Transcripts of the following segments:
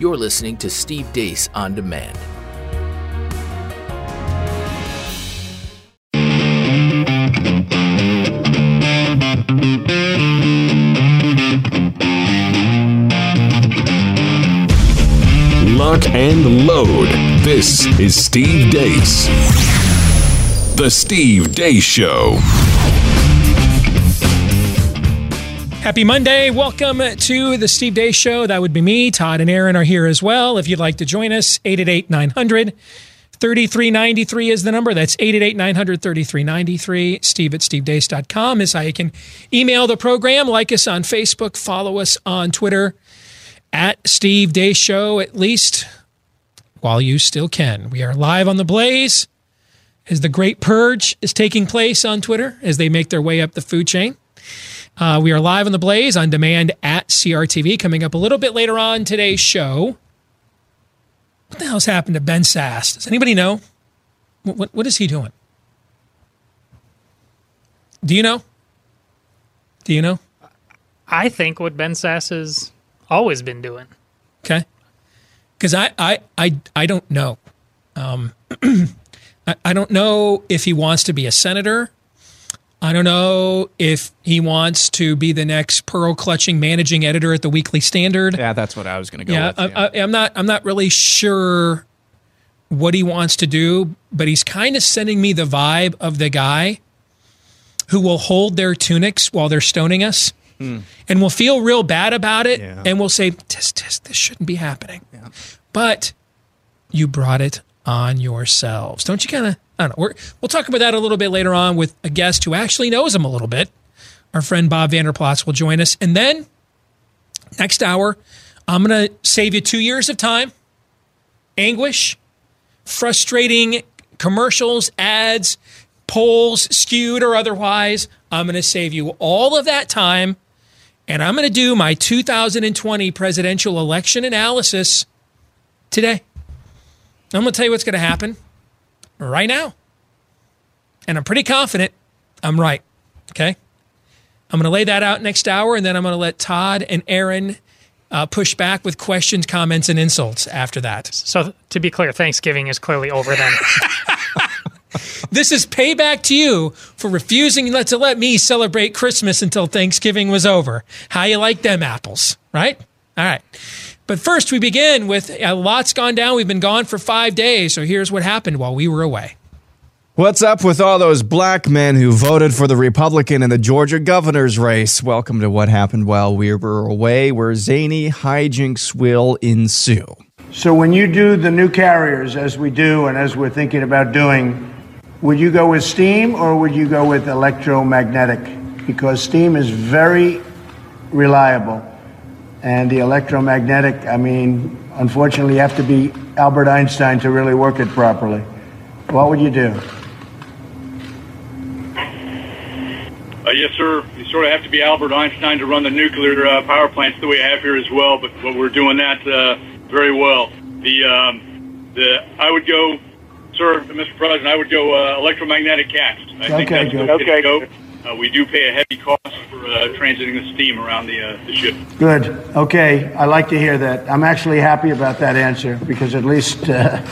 You're listening to Steve Deace on Demand. Lock and load. This is Steve Deace. The Steve Deace Show. Happy Monday. Welcome to the Steve Deace Show. That would be me. Todd and Aaron are here as well. If you'd like to join us, 888 900 3393 is the number. That's 888 900 3393. Steve at stevedeace.com is how you can email the program. Like us on Facebook. Follow us on Twitter at Steve Deace Show, at least while you still can. We are live on the Blaze as the Great Purge is taking place on Twitter as they make their way up the food chain. Uh, we are live on the Blaze on demand at CRTV. Coming up a little bit later on today's show. What the hell's happened to Ben Sasse? Does anybody know? What, what, what is he doing? Do you know? Do you know? I think what Ben Sasse has always been doing. Okay. Because I, I, I, I don't know. Um, I, I don't know if he wants to be a senator. I don't know if he wants to be the next pearl clutching managing editor at the Weekly Standard. Yeah, that's what I was going to go yeah, with. I, I'm not. I'm not really sure what he wants to do, but he's kind of sending me the vibe of the guy who will hold their tunics while they're stoning us, hmm. and we'll feel real bad about it, Yeah. and we'll say, "Tis, tis, this shouldn't be happening," but you brought it on yourselves, don't you? Kind of. I don't know. We're, we'll talk about that a little bit later on with a guest who actually knows him a little bit. Our friend Bob Vander Plaats will join us, and then next hour, I'm going to save you two years of time, anguish, frustrating commercials, ads, polls, skewed or otherwise. I'm going to save you all of that time, and I'm going to do my 2020 presidential election analysis today. I'm going to tell you what's going to happen right now. And I'm pretty confident I'm right. Okay. I'm going to lay that out next hour, and then I'm going to let Todd and Aaron uh, push back with questions, comments, and insults after that. So to be clear, Thanksgiving is clearly over then. This is payback to you for refusing to let me celebrate Christmas until Thanksgiving was over. How you like them apples, right? All right. But first, we begin with a lot's gone down. We've been gone for five days. So here's what happened while we were away. What's up with all those black men who voted for the Republican in the Georgia governor's race? Welcome to what happened while we were away, where zany hijinks will ensue. So when you do the new carriers, as we do and as we're thinking about doing, would you go with steam or would you go with electromagnetic? Because steam is very reliable. And the electromagnetic, I mean, unfortunately, you have to be Albert Einstein to really work it properly. What would you do? Uh, yes, sir. You sort of have to be Albert Einstein to run the nuclear uh, power plants that we have here as well, but, but we're doing that uh, very well. The um, the I would go, sir, Mr. President, I would go uh, electromagnetic cats. I think Okay, that's good. the Okay, go. Good. Uh, we do pay a heavy cost for uh, transiting the steam around the uh, the ship. Good. Okay. I like to hear that. I'm actually happy about that answer because at least, uh,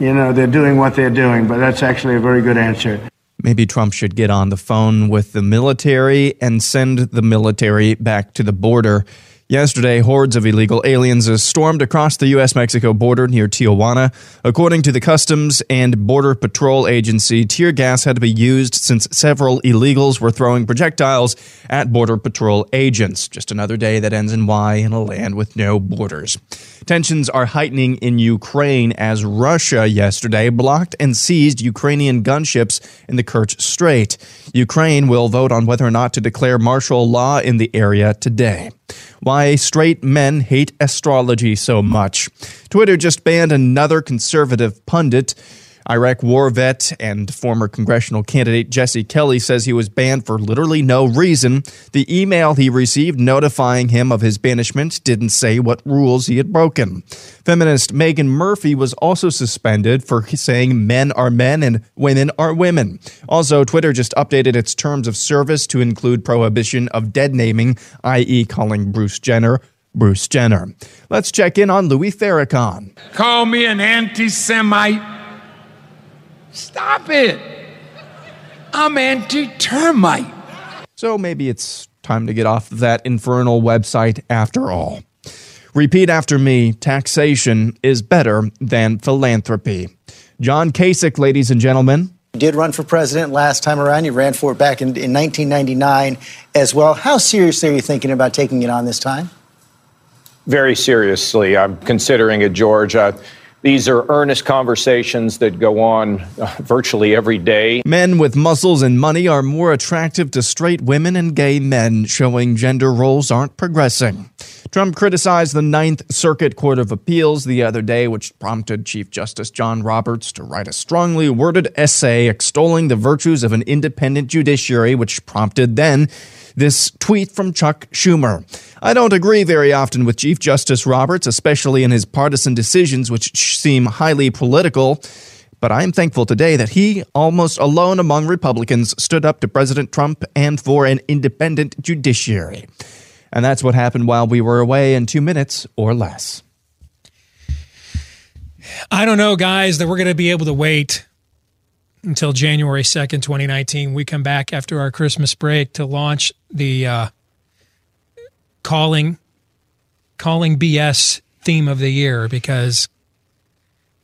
you know, they're doing what they're doing, but that's actually a very good answer. Maybe Trump should get on the phone with the military and send the military back to the border. Yesterday, hordes of illegal aliens stormed across the U.S. Mexico border near Tijuana. According to the Customs and Border Patrol Agency, tear gas had to be used since several illegals were throwing projectiles at Border Patrol agents. Just another day that ends in Y in a land with no borders. Tensions are heightening in Ukraine as Russia yesterday blocked and seized Ukrainian gunships in the Kerch Strait. Ukraine will vote on whether or not to declare martial law in the area today. Why straight men hate astrology so much. Twitter just banned another conservative pundit. Iraq war vet and former congressional candidate Jesse Kelly says he was banned for literally no reason. The email he received notifying him of his banishment didn't say what rules he had broken. Feminist Meghan Murphy was also suspended for saying men are men and women are women. Also, Twitter just updated its terms of service to include prohibition of dead naming, i.e., calling Bruce Jenner Bruce Jenner. Let's check in on Louis Farrakhan. Call me an anti Semite. Stop it. I'm anti termite. So maybe it's time to get off that infernal website after all. Repeat after me taxation is better than philanthropy. John Kasich, ladies and gentlemen. You did run for president last time around. You ran for it back in, in 1999 as well. How seriously are you thinking about taking it on this time? Very seriously. I'm considering it, George. Uh, these are earnest conversations that go on uh, virtually every day. Men with muscles and money are more attractive to straight women and gay men, showing gender roles aren't progressing. Trump criticized the Ninth Circuit Court of Appeals the other day, which prompted Chief Justice John Roberts to write a strongly worded essay extolling the virtues of an independent judiciary, which prompted then this tweet from Chuck Schumer. I don't agree very often with Chief Justice Roberts, especially in his partisan decisions, which seem highly political. But I am thankful today that he, almost alone among Republicans, stood up to President Trump and for an independent judiciary. And that's what happened while we were away in two minutes or less. I don't know, guys, that we're going to be able to wait until January 2nd, 2019. We come back after our Christmas break to launch the uh, calling calling BS theme of the year because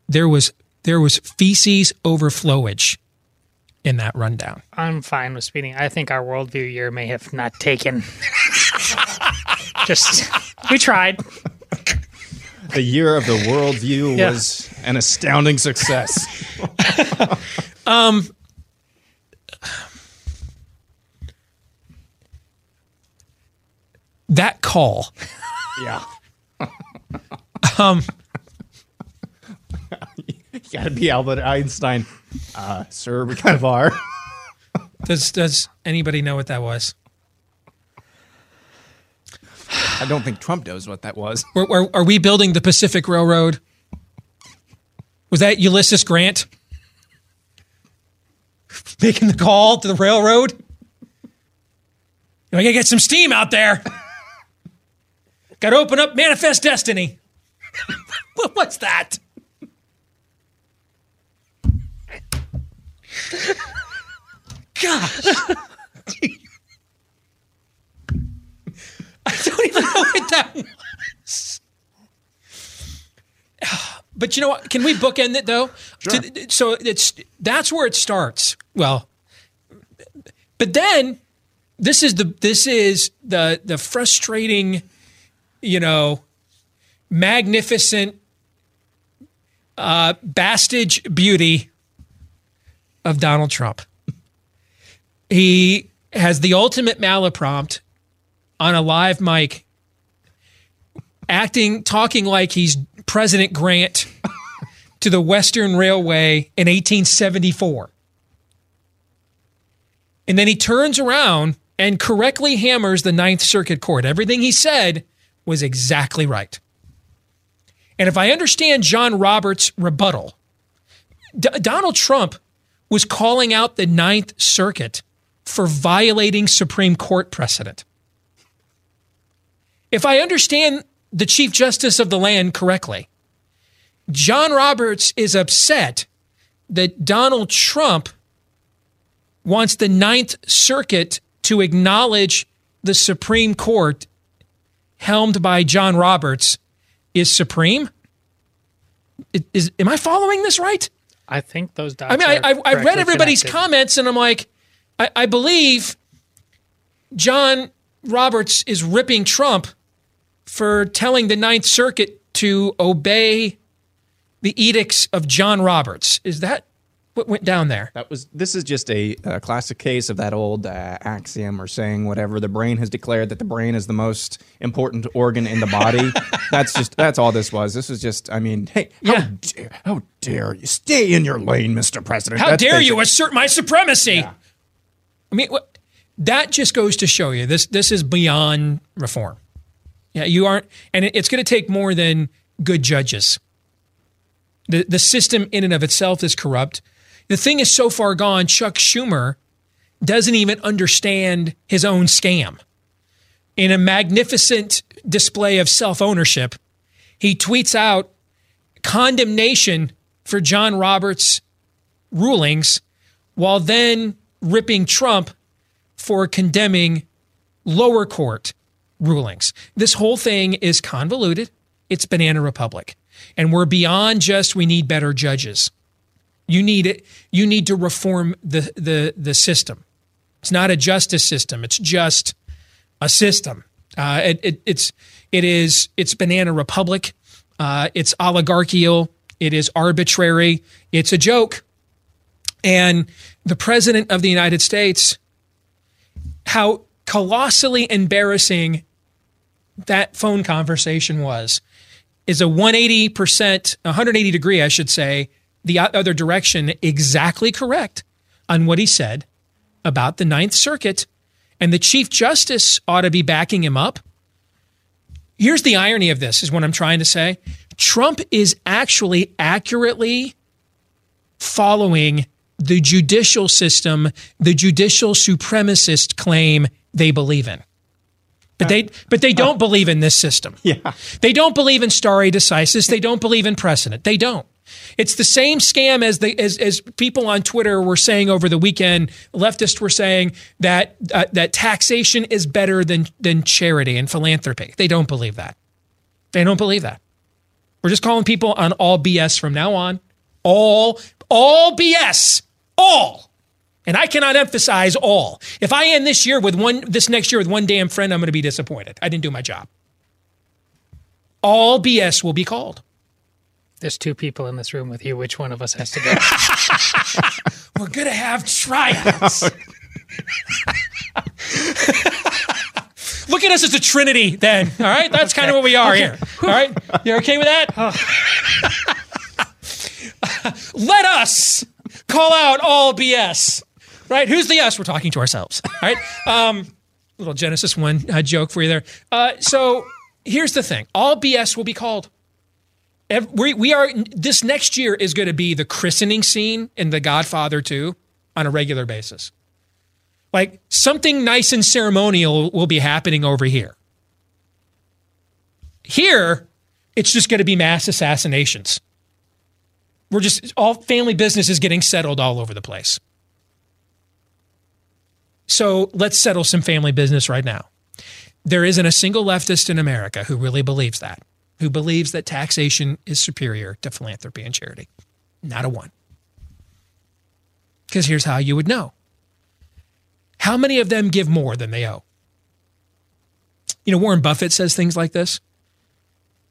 there was there was feces overflowage in that rundown. I'm fine with speeding. I think our worldview year may have not taken. Just we tried. The year of the worldview Yeah. was an astounding success. Um, that call. yeah. Um, you gotta be Albert Einstein. Uh, sir, we kind of are. does does anybody know what that was? I don't think Trump knows what that was. Were, are, are we building the Pacific Railroad? Was that Ulysses Grant making the call to the railroad? I gotta get some steam out there. gotta open up Manifest Destiny. what, what's that? Gosh. I don't even know what that was. But you know what? Can we bookend it though? Sure. To- so it's that's where it starts. Well, but then this is the this is the the frustrating, you know, magnificent uh, bastage beauty of Donald Trump. He has the ultimate malaprompt on a live mic, acting, talking like he's President Grant to the Western Railway in 1874. And then he turns around and correctly hammers the Ninth Circuit Court. Everything he said was exactly right. And if I understand John Roberts' rebuttal, D- Donald Trump was calling out the Ninth Circuit for violating Supreme Court precedent. If I understand the Chief Justice of the land correctly, John Roberts is upset that Donald Trump wants the Ninth Circuit to acknowledge the Supreme Court, helmed by John Roberts, is supreme. Is, is- am I following this right? I think those dots. I mean, I, I, I read everybody's connected. comments and I'm like, I, I believe John Roberts is ripping Trump for telling the Ninth Circuit to obey the edicts of John Roberts. Is that what went down there? That was. This is just a, uh classic case of that old uh, axiom or saying whatever. The brain has declared that the brain is the most important organ in the body. that's just. That's all this was. This was just. I mean, hey, how Yeah. dare, how dare you stay in your lane, Mister President? How That's dare you assert my supremacy? I mean, what, that just goes to show you this this is beyond reform. Yeah, you aren't, and it's going to take more than good judges. The the system in and of itself is corrupt. The thing is so far gone. Chuck Schumer doesn't even understand his own scam. in a magnificent display of self ownership, he tweets out condemnation for John Roberts' rulings while then ripping Trump for condemning lower court rulings. This whole thing is convoluted. It's Banana Republic. And we're beyond just we need better judges. You need it. You need to reform the, the, the system. It's not a justice system. It's just a system. Uh, it, it, it's it is it's banana republic. Uh, it's oligarchical. It is arbitrary. It's a joke. And the president of the United States, how colossally embarrassing that phone conversation was, is a 180%, 180 degree, I should say, the other direction, exactly correct on what he said about the Ninth Circuit. And the Chief Justice ought to be backing him up. Here's the irony of this, is what I'm trying to say. Trump is actually accurately following the judicial system, the judicial supremacist claim they believe in. But they but they don't believe in this system. Yeah. They don't believe in stare decisis. They don't believe in precedent. They don't. It's the same scam as the as, as people on Twitter were saying over the weekend. Leftists were saying that uh, that taxation is better than than charity and philanthropy. They don't believe that. They don't believe that. We're just calling people on all BS from now on. All all BS. All. And I cannot emphasize all. If I end this year with one this next year with one damn friend, I'm going to be disappointed. I didn't do my job. All BS will be called. There's two people in this room with you. Which one of us has to go? We're going to have tryouts. Look at us as a trinity then. All right? That's kind of what we are here. All right? You're okay with that? Oh. Let us call out all BS. Right? Who's the us? We're talking to ourselves. Right? Um, little Genesis 1 uh, joke for you there. Uh, so here's the thing all BS will be called. We, we are, this next year is going to be the christening scene in The Godfather 2 on a regular basis. Like something nice and ceremonial will be happening over here. Here, it's just going to be mass assassinations. We're just, all family business is getting settled all over the place. So let's settle some family business right now. There isn't a single leftist in America who really believes that, who believes that taxation is superior to philanthropy and charity. Not a one. Because here's how you would know how many of them give more than they owe? You know, Warren Buffett says things like this.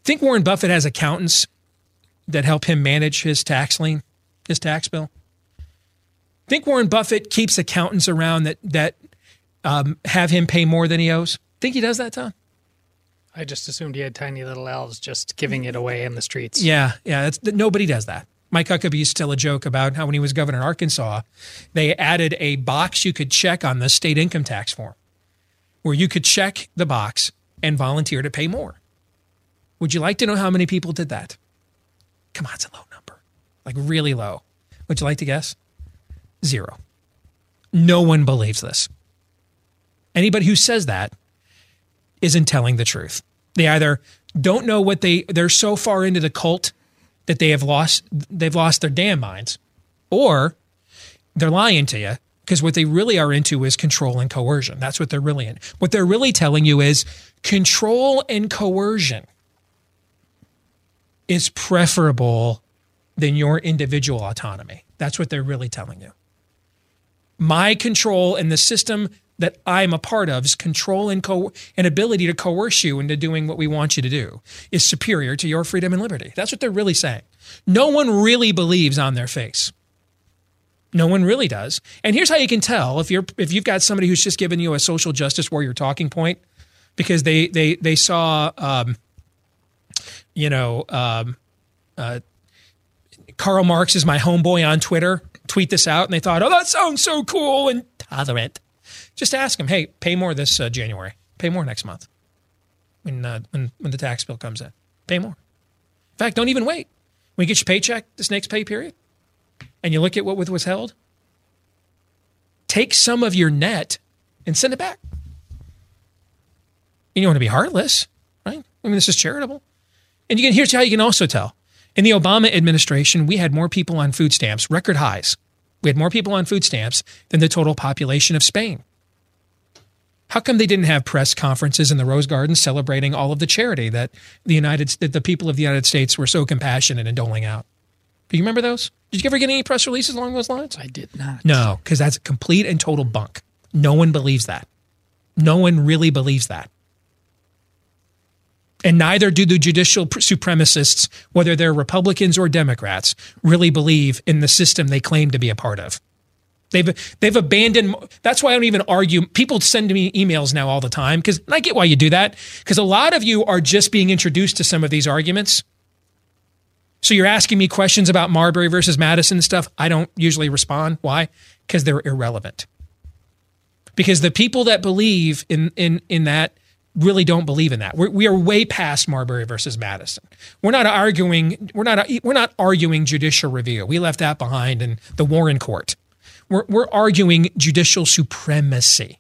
Think Warren Buffett has accountants that help him manage his tax lien, his tax bill? Think Warren Buffett keeps accountants around that that um, have him pay more than he owes? Think he does that, Tom? I just assumed he had tiny little elves just giving it away in the streets. Yeah, yeah. That's, nobody does that. Mike Huckabee used to tell a joke about how when he was governor in Arkansas, they added a box you could check on the state income tax form, where you could check the box and volunteer to pay more. Would you like to know how many people did that? Come on, it's a low number, like really low. Would you like to guess? Zero. No one believes this. Anybody who says that isn't telling the truth. They either don't know what they they're so far into the cult that they have lost they've lost their damn minds, or they're lying to you because what they really are into is control and coercion. That's what they're really in. What they're really telling you is control and coercion is preferable than your individual autonomy. That's what they're really telling you. My control and the system that I'm a part of's control and co- and ability to coerce you into doing what we want you to do is superior to your freedom and liberty. That's what they're really saying. No one really believes on their face. No one really does. And here's how you can tell if you're if you've got somebody who's just given you a social justice warrior talking point because they they they saw um, you know um, uh, Karl Marx is my homeboy on Twitter tweet this out and they thought oh that sounds so cool and tolerant. Just ask them, hey, pay more this uh, January. Pay more next month when, uh, when when the tax bill comes in. Pay more. In fact, don't even wait. When you get your paycheck this next pay period, and you look at what was withheld, take some of your net and send it back. You don't want to be heartless, right? I mean, this is charitable. And you can here's how you can also tell. In the Obama administration, we had more people on food stamps, record highs. We had more people on food stamps than the total population of Spain. How come they didn't have press conferences in the Rose Garden celebrating all of the charity that the United that the people of the United States were so compassionate in doling out? Do you remember those? Did you ever get any press releases along those lines? I did not. No, because that's a complete and total bunk. No one believes that. No one really believes that. And neither do the judicial supremacists, whether they're Republicans or Democrats, really believe in the system they claim to be a part of. They've they've abandoned. That's why I don't even argue. People send me emails now all the time because I get why you do that because a lot of you are just being introduced to some of these arguments. So you're asking me questions about Marbury versus Madison and stuff. I don't usually respond. Why? Because they're irrelevant. Because the people that believe in in in that really don't believe in that. We're, we are way past Marbury versus Madison. We're not arguing. We're not. We're not arguing judicial review. We left that behind in the Warren Court. We're, we're arguing judicial supremacy,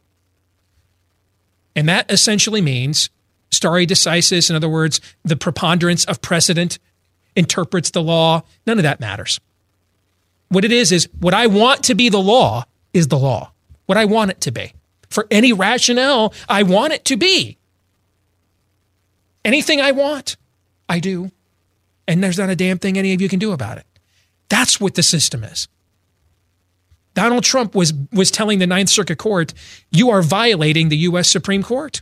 and that essentially means stare decisis. In other words, the preponderance of precedent interprets the law. None of that matters. What it is is what I want to be the law is the law. What I want it to be. For any rationale, I want it to be. Anything I want, I do. And there's not a damn thing any of you can do about it. That's what the system is. Donald Trump was, was telling the Ninth Circuit Court, you are violating the U.S. Supreme Court.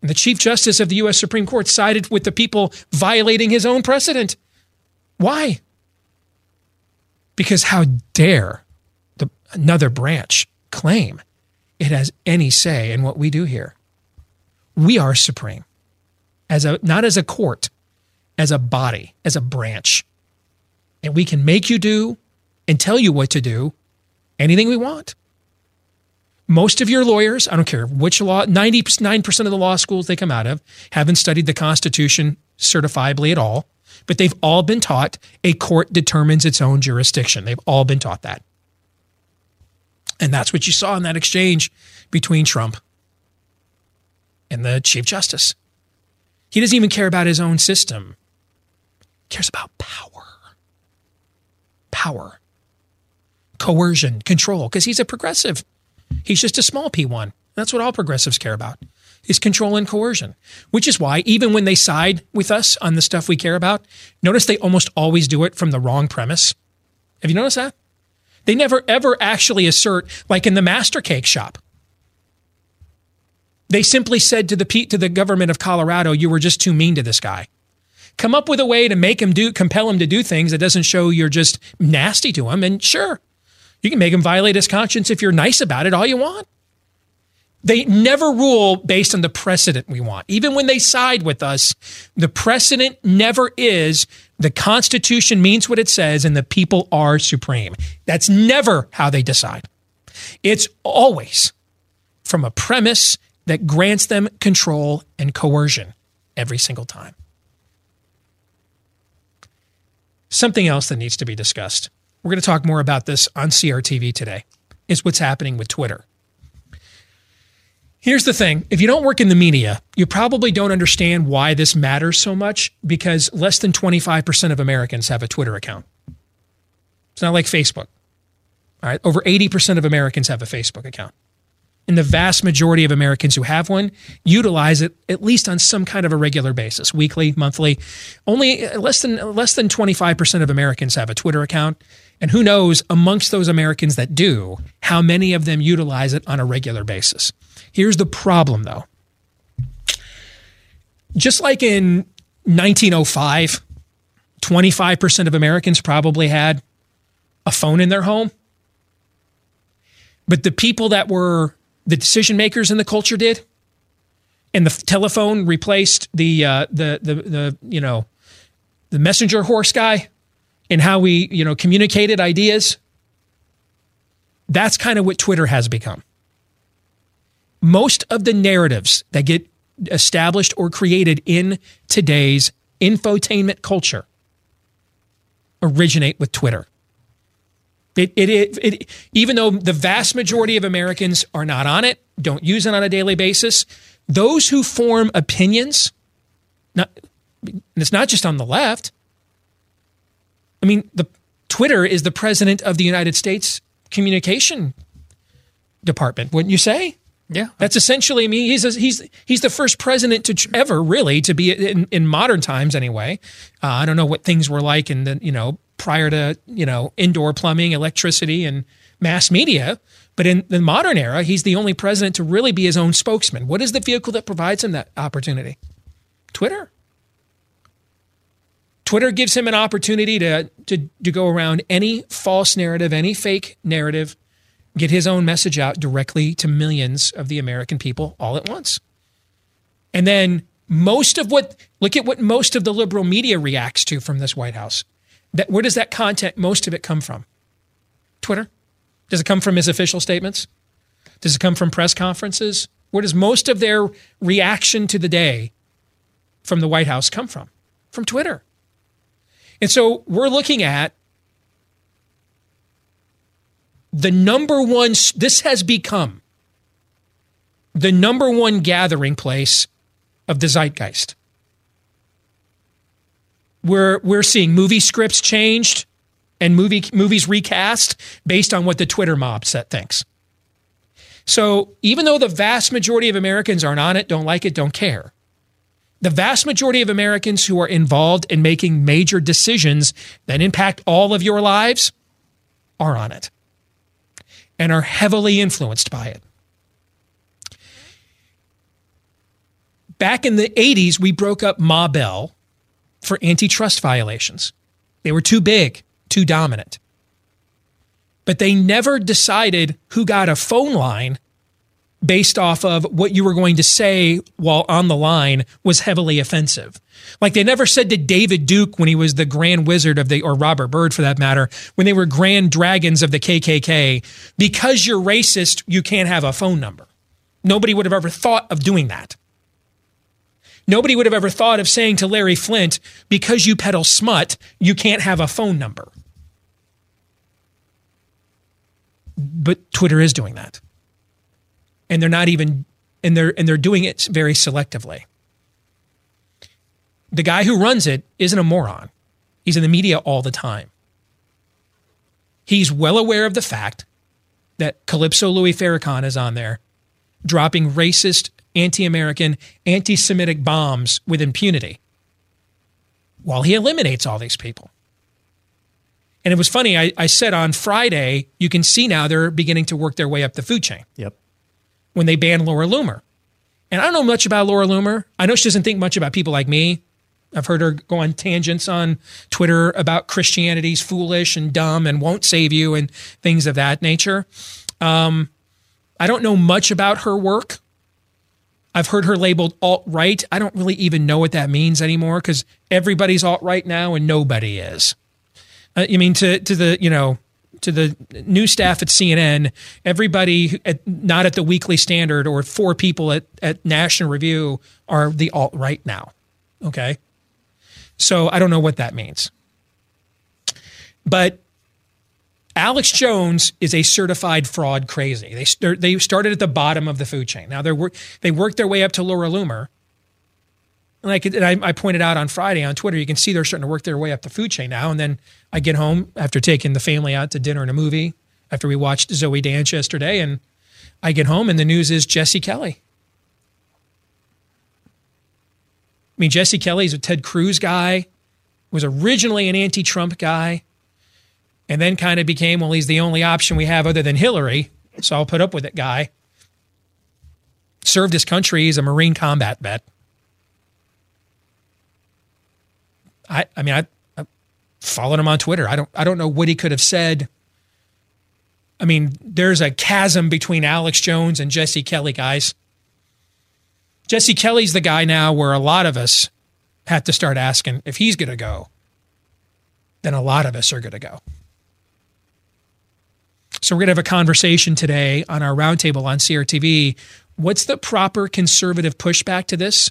And the Chief Justice of the U.S. Supreme Court sided with the people violating his own precedent. Why? Because how dare the, another branch claim it has any say in what we do here? We are supreme as a not as a court, as a body, as a branch. And we can make you do and tell you what to do anything we want. Most of your lawyers, I don't care which law, 99% of the law schools they come out of haven't studied the Constitution certifiably at all, but they've all been taught a court determines its own jurisdiction. They've all been taught that. And that's what you saw in that exchange between Trump and the Chief Justice. He doesn't even care about his own system. He cares about power. Power. Coercion, control, because he's a progressive. He's just a small P1. That's what all progressives care about is control and coercion, which is why even when they side with us on the stuff we care about, notice they almost always do it from the wrong premise. Have you noticed that? They never ever actually assert, like in the master cake shop. They simply said to the to the government of Colorado, "You were just too mean to this guy." Come up with a way to make him do, compel him to do things that doesn't show you're just nasty to him, and sure, you can make him violate his conscience if you're nice about it all you want. They never rule based on the precedent we want. Even when they side with us, the precedent never is the Constitution means what it says and the people are supreme. That's never how they decide. It's always from a premise that grants them control and coercion every single time. Something else that needs to be discussed. We're going to talk more about this on CRTV today. Is what's happening with Twitter. Here's the thing if you don't work in the media, you probably don't understand why this matters so much because less than 25% of Americans have a Twitter account. It's not like Facebook. All right, over 80% of Americans have a Facebook account and the vast majority of Americans who have one utilize it at least on some kind of a regular basis, weekly, monthly. Only uh, less than uh, less than 25% of Americans have a Twitter account, and who knows amongst those Americans that do, how many of them utilize it on a regular basis. Here's the problem though. Just like in 1905, 25% of Americans probably had a phone in their home. But the people that were the decision makers in the culture did, and the telephone replaced the uh, the the the you know the messenger horse guy, and how we you know communicated ideas. That's kind of what Twitter has become. Most of the narratives that get established or created in today's infotainment culture originate with Twitter. It, it, it, it, even though the vast majority of Americans are not on it, don't use it on a daily basis, those who form opinions, not, and it's not just on the left. I mean, the Twitter is the president of the United States communication department, wouldn't you say? Yeah, that's essentially. I mean, he's a, he's he's the first president to ever really to be in, in modern times anyway. Uh, I don't know what things were like in the you know prior to you know indoor plumbing, electricity, and mass media. But in the modern era, he's the only president to really be his own spokesman. What is the vehicle that provides him that opportunity? Twitter. Twitter gives him an opportunity to, to, to go around any false narrative, any fake narrative, get his own message out directly to millions of the American people all at once. And then most of what, look at what most of the liberal media reacts to from this White House. That, where does that content, most of it come from? Twitter? Does it come from his official statements? Does it come from press conferences? Where does most of their reaction to the day from the White House come from? From Twitter. And so we're looking at the number one, this has become the number one gathering place of the zeitgeist. We're, we're seeing movie scripts changed and movie, movies recast based on what the Twitter mob set thinks. So even though the vast majority of Americans aren't on it, don't like it, don't care, the vast majority of Americans who are involved in making major decisions that impact all of your lives are on it and are heavily influenced by it. Back in the 80s, we broke up Ma Bell for antitrust violations. They were too big, too dominant. But they never decided who got a phone line based off of what you were going to say while on the line was heavily offensive. Like they never said to David Duke when he was the grand wizard of the, or Robert Byrd for that matter, when they were grand dragons of the KKK, because you're racist, you can't have a phone number. Nobody would have ever thought of doing that. Nobody would have ever thought of saying to Larry Flynt, because you peddle smut, you can't have a phone number. But Twitter is doing that and they're not even and they're and they're doing it very selectively. The guy who runs it isn't a moron. He's in the media all the time. He's well aware of the fact that Calypso Louis Farrakhan is on there dropping racist, anti-American, anti-Semitic bombs with impunity while he eliminates all these people. And it was funny, I, I said on Friday, you can see now they're beginning to work their way up the food chain. Yep when they banned Laura Loomer. And I don't know much about Laura Loomer. I know she doesn't think much about people like me. I've heard her go on tangents on Twitter about Christianity's foolish and dumb and won't save you and things of that nature. Um, I don't know much about her work. I've heard her labeled alt right. I don't really even know what that means anymore because everybody's alt right now and nobody is. Uh, you mean to to the you know to the new staff at CNN, everybody at, not at the Weekly Standard or four people at, at National Review are the alt right now. Okay. So I don't know what that means. But Alex Jones is a certified fraud crazy. They, they started at the bottom of the food chain. Now they're, they worked their way up to Laura Loomer like and I, I, pointed out on Friday on Twitter, you can see they're starting to work their way up the food chain now. And then I get home after taking the family out to dinner and a movie after we watched Zoe Dance yesterday, and I get home and the news is Jesse Kelly. I mean, Jesse Kelly is a Ted Cruz guy, was originally an anti-Trump guy, and then kind of became, well, he's the only option we have other than Hillary, so I'll put up with it guy. Served his country, as a Marine combat vet I, I mean, I, I followed him on Twitter. I don't, I don't know what he could have said. I mean, there's a chasm between Alex Jones and Jesse Kelly, guys. Jesse Kelly's the guy now where a lot of us have to start asking if he's going to go, then a lot of us are going to go. So we're going to have a conversation today on our roundtable on CRTV. What's the proper conservative pushback to this?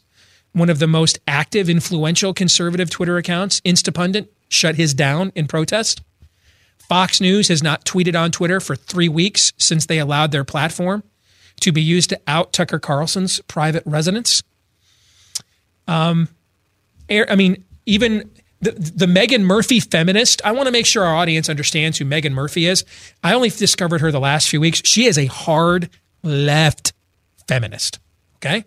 one of the most active, influential conservative Twitter accounts, Instapundit, shut his down in protest. Fox News has not tweeted on Twitter for three weeks since they allowed their platform. to be used to out Tucker Carlson's private residence. Um, I mean, even the, the Meghan Murphy feminist, I want to make sure our audience understands who Meghan Murphy is. I only discovered her the last few weeks. She is a hard left feminist. Okay.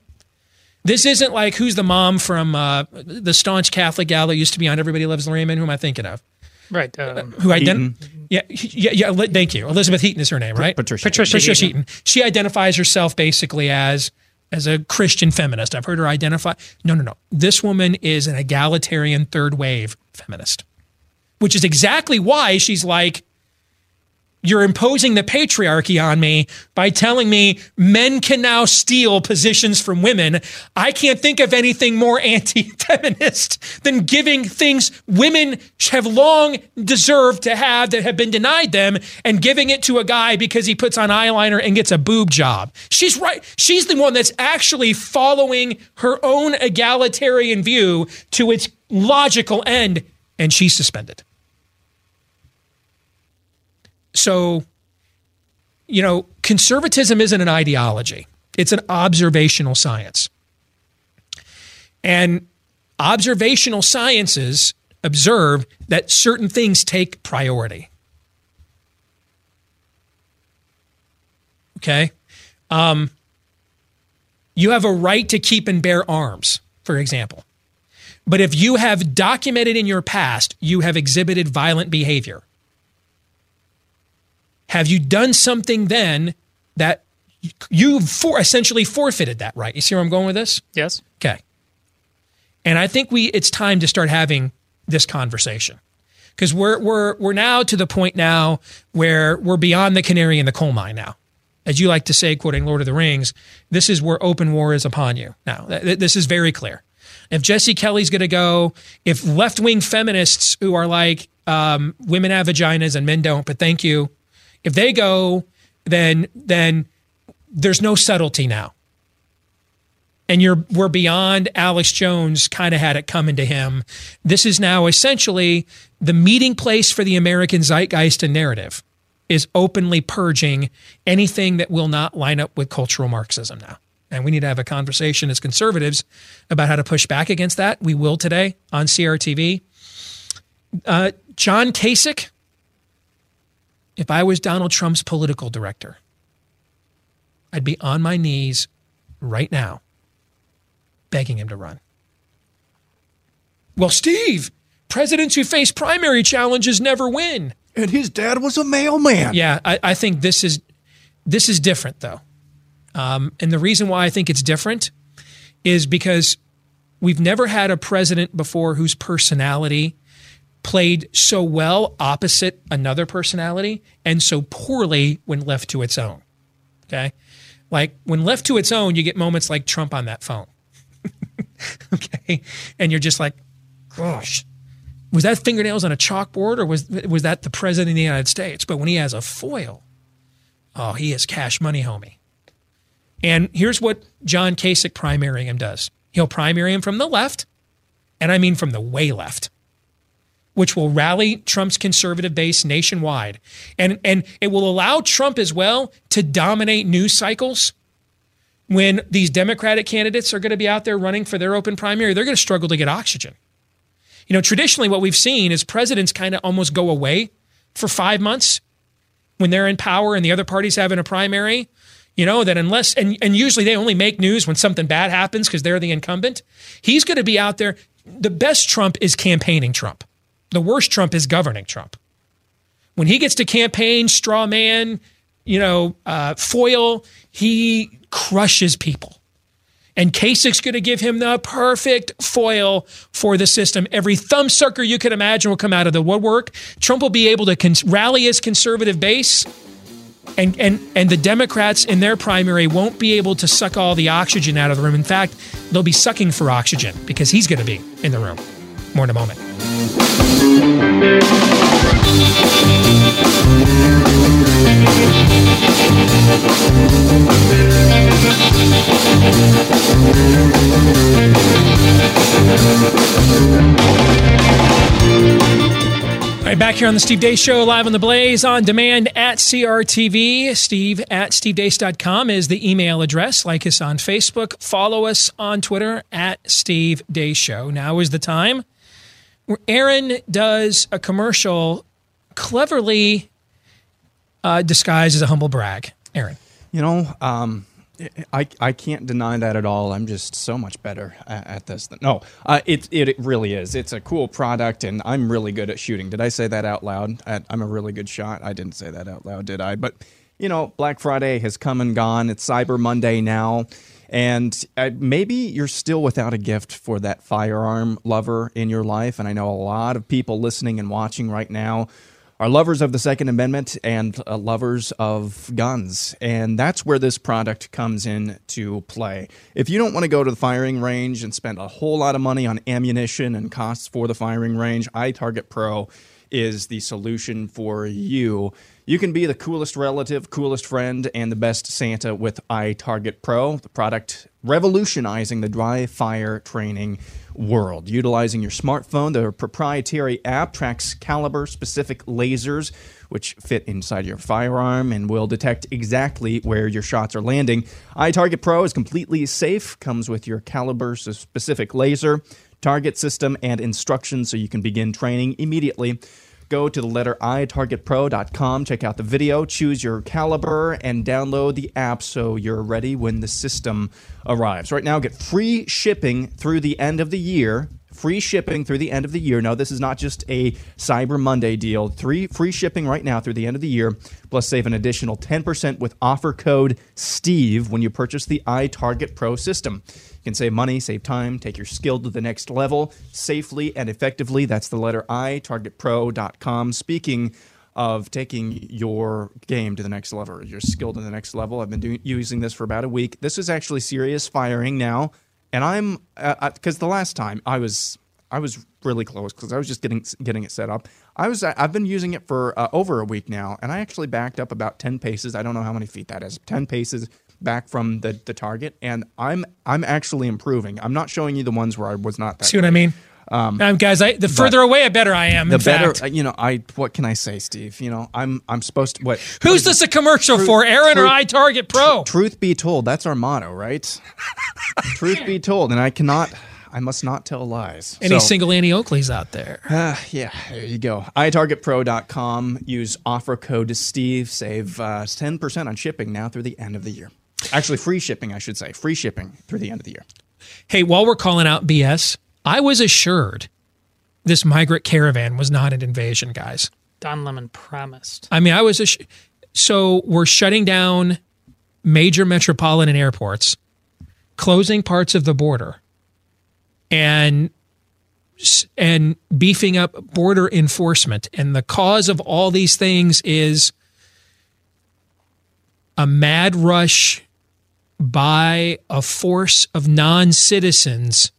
This isn't like who's the mom from uh, the staunch Catholic gal that used to be on Everybody Loves Raymond. Who am I thinking of? Right. Um, Who ident- Yeah, yeah, yeah. Thank you. Elizabeth Heaton is her name, right? Patricia. Patricia Patricia Heaton. Heaton. She identifies herself basically as as a Christian feminist. I've heard her identify. No, no, no. This woman is an egalitarian third wave feminist, which is exactly why she's like, you're imposing the patriarchy on me by telling me men can now steal positions from women. I can't think of anything more anti feminist than giving things women have long deserved to have that have been denied them and giving it to a guy because he puts on eyeliner and gets a boob job. She's right. She's the one that's actually following her own egalitarian view to its logical end, and she's suspended. So, you know, conservatism isn't an ideology, it's an observational science. And observational sciences observe that certain things take priority. Okay? Um, you have a right to keep and bear arms, for example. But if you have documented in your past you have exhibited violent behavior, have you done something then that you for essentially forfeited that right? You see where I'm going with this? yes. Okay. And I think we it's time to start having this conversation. Because we're we're we're now to the point now where we're beyond the canary in the coal mine now. As you like to say, quoting Lord of the Rings, this is where open war is upon you. Now, th- th- this is very clear. If Jesse Kelly's going to go, if left wing feminists who are like um, women have vaginas and men don't, but thank you, if they go, then then there's no subtlety now and you're we're beyond Alex Jones kind of had it coming to him. This is now essentially the meeting place for the American zeitgeist and narrative is openly purging anything that will not line up with cultural Marxism now. And we need to have a conversation as conservatives about how to push back against that. We will today on CRTV. Uh, John Kasich, if I was Donald Trump's political director, I'd be on my knees right now begging him to run. Well, Steve, presidents who face primary challenges never win. And his dad was a mailman. Yeah, I, I think this is this is different though, um, and the reason why I think it's different is because we've never had a president before whose personality played so well opposite another personality and so poorly when left to its own. Okay, like when left to its own, you get moments like Trump on that phone. okay, and you're just like, gosh, was that fingernails on a chalkboard or was was that the president of the United States? But when he has a foil, oh, he is cash money, homie. And here's what John Kasich primarying him does. He'll primary him from the left, and I mean from the way left, which will rally Trump's conservative base nationwide. And, and it will allow Trump as well to dominate news cycles when these Democratic candidates are going to be out there running for their open primary. They're going to struggle to get oxygen. You know, traditionally, what we've seen is presidents kind of almost go away for five months when they're in power and the other party's having a primary. You know, that unless, and, and usually they only make news when something bad happens because they're the incumbent. He's going to be out there. The best Trump is campaigning Trump, the worst Trump is governing Trump. When he gets to campaign, straw man, you know, uh, foil, he crushes people. And Kasich's going to give him the perfect foil for the system. Every thumbsucker you can imagine will come out of the woodwork. Trump will be able to rally his conservative base, and, and, and the Democrats in their primary won't be able to suck all the oxygen out of the room. In fact, they'll be sucking for oxygen because he's going to be in the room. More in a moment. All right, back here on the Steve Deace Show, live on the Blaze, on demand at CRTV. Steve at stevedeace.com is the email address. Like us on Facebook. Follow us on Twitter at Steve Deace Show. Now is the time Aaron does a commercial cleverly uh, disguised as a humble brag. Aaron. You know, um, I, I can't deny that at all. I'm just so much better at, this. Than, no, uh, it it really is. It's a cool product, and I'm really good at shooting. Did I say that out loud? I'm a really good shot. I didn't say that out loud, did I? But you know, Black Friday has come and gone. It's Cyber Monday now. And uh, maybe you're still without a gift for that firearm lover in your life. And I know a lot of people listening and watching right now are lovers of the Second Amendment and uh, lovers of guns. And that's where this product comes in to play. If you don't want to go to the firing range and spend a whole lot of money on ammunition and costs for the firing range, iTarget Pro is the solution for you. You can be the coolest relative, coolest friend, and the best Santa with iTarget Pro, the product revolutionizing the dry fire training world. Utilizing your smartphone, the proprietary app tracks caliber specific lasers which fit inside your firearm and will detect exactly where your shots are landing. iTarget Pro is completely safe, comes with your caliber specific laser, target system, and instructions so you can begin training immediately. Go to the letter itargetpro.com, check out the video, choose your caliber, and download the app so you're ready when the system arrives. Right now, get free shipping through the end of the year. Free shipping through the end of the year. No, this is not just a Cyber Monday deal. Three free shipping right now through the end of the year, plus save an additional 10% with offer code STEVE when you purchase the iTarget Pro system. You can save money, save time, take your skill to the next level safely and effectively. That's the letter I. Speaking of taking your game to the next level, your skill to the next level, I've been using this for about a week. This is actually serious firing now, and I'm because uh, the last time I was I was really close because I was just getting getting it set up. I was I've been using it for uh, over a week now, and I actually backed up about ten paces. I don't know how many feet that is. Ten paces back from the, the target, and I'm I'm actually improving. I'm not showing you the ones where I was not. That See what I mean? Um, um, guys, I, the further away, the better I am. The better, fact. you know. I what can I say, Steve? You know, I'm I'm supposed to what? Who's this a commercial truth, for, Aaron truth, or iTarget Pro? Truth be told, that's our motto, right? truth be told, and I cannot. I must not tell lies. Any so, single Annie Oakleys out there? Uh, yeah, there you go. iTargetPro.com. Use offer code to Steve. Save uh, 10% on shipping now through the end of the year. Actually, free shipping, I should say. Free shipping through the end of the year. Hey, while we're calling out BS, I was assured this migrant caravan was not an invasion, guys. Don Lemon promised. I mean, I was. So we're shutting down major metropolitan airports, closing parts of the border, and and beefing up border enforcement. And the cause of all these things is a mad rush by a force of non citizens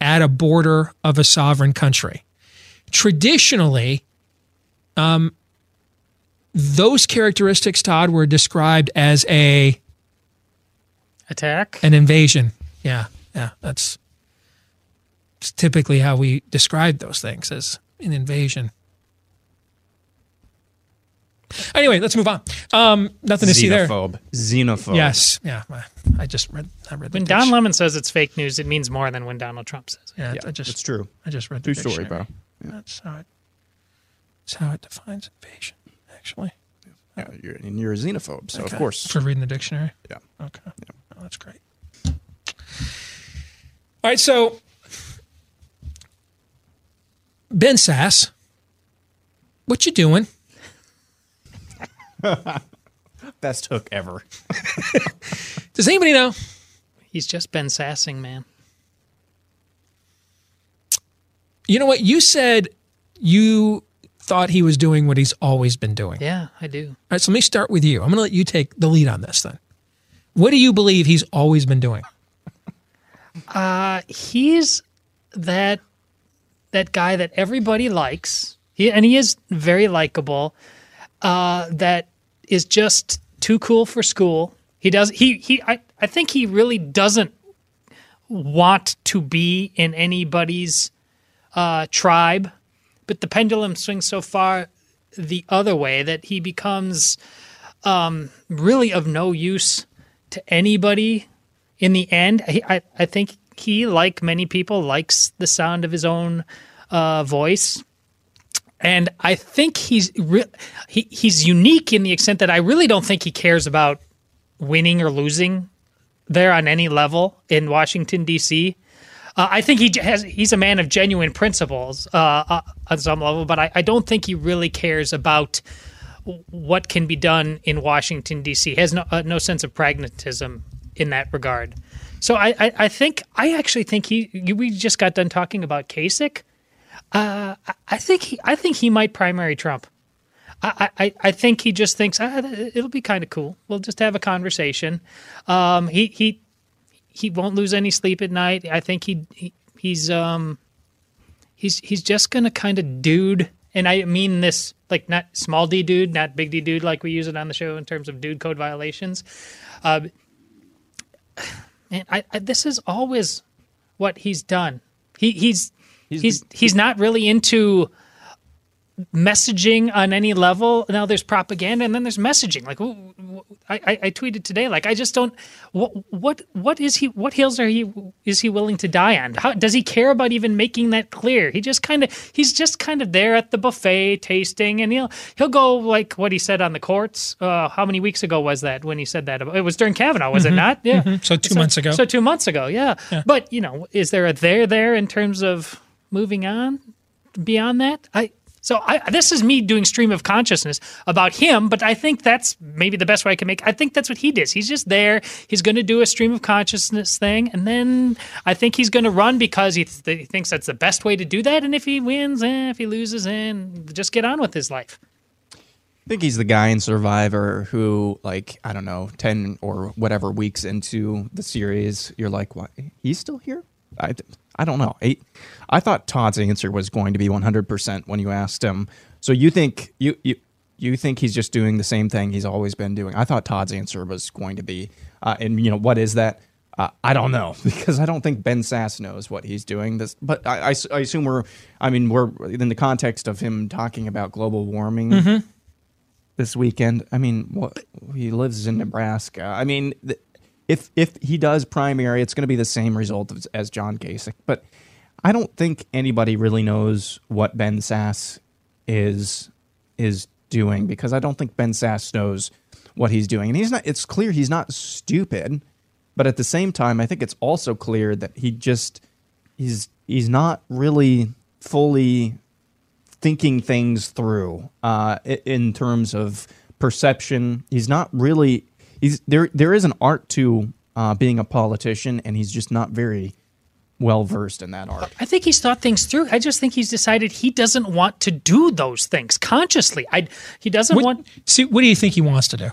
at a border of a sovereign country. Traditionally, um, those characteristics, Todd, were described as a attack, an invasion. Yeah, yeah, that's typically how we describe those things as an invasion. Anyway, let's move on. Um, nothing to see there. Xenophobe. Xenophobe. Yes. Yeah. I just read. I read. When Don Lemon says it's fake news, it means more than when Donald Trump says it. Yeah. yeah I just. It's true. I just read true the story, bro. Yeah. That's how it. That's how it defines invasion. Actually. Yeah, you're, and you're a xenophobe, so okay. of course. For reading the dictionary. Yeah. Okay. Yeah. Oh, that's great. All right, so Ben Sasse, what you doing? Best hook ever. Does anybody know? He's just been sassing, man. You know what? You said you thought he was doing what he's always been doing. Yeah, I do. All right, so let me start with you. I'm going to let you take the lead on this then. What do you believe he's always been doing? Uh, he's that that guy that everybody likes. He, and he is very likable. Uh, that is just too cool for school. He does he he I, I think he really doesn't want to be in anybody's uh, tribe but the pendulum swings so far the other way that he becomes um, really of no use to anybody in the end. He, I, I think he, like many people, likes the sound of his own uh, voice. And I think he's re- he, he's unique in the extent that I really don't think he cares about winning or losing there on any level in Washington D.C. Uh, I think he has he's a man of genuine principles uh, uh, on some level, but I, I, don't think he really cares about what can be done in Washington D.C. He has no uh, no sense of pragmatism in that regard. So I, I, I, think I actually think he. We just got done talking about Kasich. Uh, I think he. I think he might primary Trump. I, I, I think he just thinks ah, it'll be kind of cool. We'll just have a conversation. Um, he he he won't lose any sleep at night. I think he, he he's um he's he's just gonna kind of dude, and I mean this like not small d dude, not big d dude like we use it on the show in terms of dude code violations. Uh, and I, I, this is always what he's done. He he's he's he's, he's not really into messaging on any level. Now there's propaganda and then there's messaging. Like I, I, tweeted today, like I just don't. What what what is he? What hills are he? Is he willing to die on? How does he care about even making that clear? He just kind of he's just kind of there at the buffet tasting, and he'll he'll go like what he said on the courts. Uh, how many weeks ago was that when he said that? It was during Kavanaugh, was mm-hmm. it not? Yeah. Mm-hmm. So two so, months ago. So two months ago, yeah. yeah. But you know, is there a there there in terms of moving on beyond that? I so I, this is me doing stream of consciousness about him, but I think that's maybe the best way I can make. I think that's what he does. He's just there. He's going to do a stream of consciousness thing, and then I think he's going to run because he, th- he, thinks that's the best way to do that. And if he wins, eh, if he loses, and eh, just get on with his life. I think he's the guy in Survivor who, like, I don't know, ten or whatever weeks into the series, you're like, "What? He's still here?" I, I don't know. I, I thought Todd's answer was going to be 100% when you asked him. So you think you you you think he's just doing the same thing he's always been doing? I thought Todd's answer was going to be, uh, and you know what is that? Uh, I don't know because I don't think Ben Sasse knows what he's doing. This, but I, I, I, assume we're. I mean, we're in the context of him talking about global warming mm-hmm. this weekend. I mean, what he lives in Nebraska. I mean, th- if if he does primary, it's going to be the same result as, as John Kasich. But I don't think anybody really knows what Ben Sasse is is doing because I don't think Ben Sasse knows what he's doing. And he's not it's clear he's not stupid, but at the same time I think it's also clear that he just he's he's not really fully thinking things through uh, in terms of perception. He's not really he's there. There is an art to uh, being a politician, and he's just not very well versed in that art. I think he's thought things through. I just think he's decided he doesn't want to do those things consciously. I he doesn't what, want. See, what do you think he wants to do?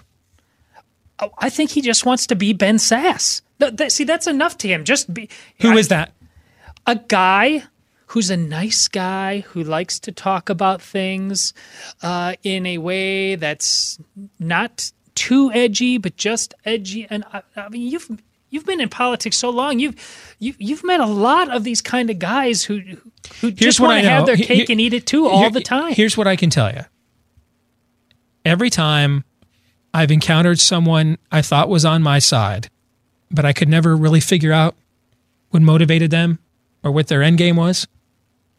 Oh, I think he just wants to be Ben Sasse. see, that's enough to him. Just be. Who I, is that? A guy who's a nice guy who likes to talk about things uh, in a way that's not too edgy, but just edgy. And I, I mean, you've you've been in politics so long. You've you, you've met a lot of these kind of guys who who just want to have their cake and eat it too all here, the time. Here's what I can tell you. Every time I've encountered someone I thought was on my side, but I could never really figure out what motivated them or what their end game was.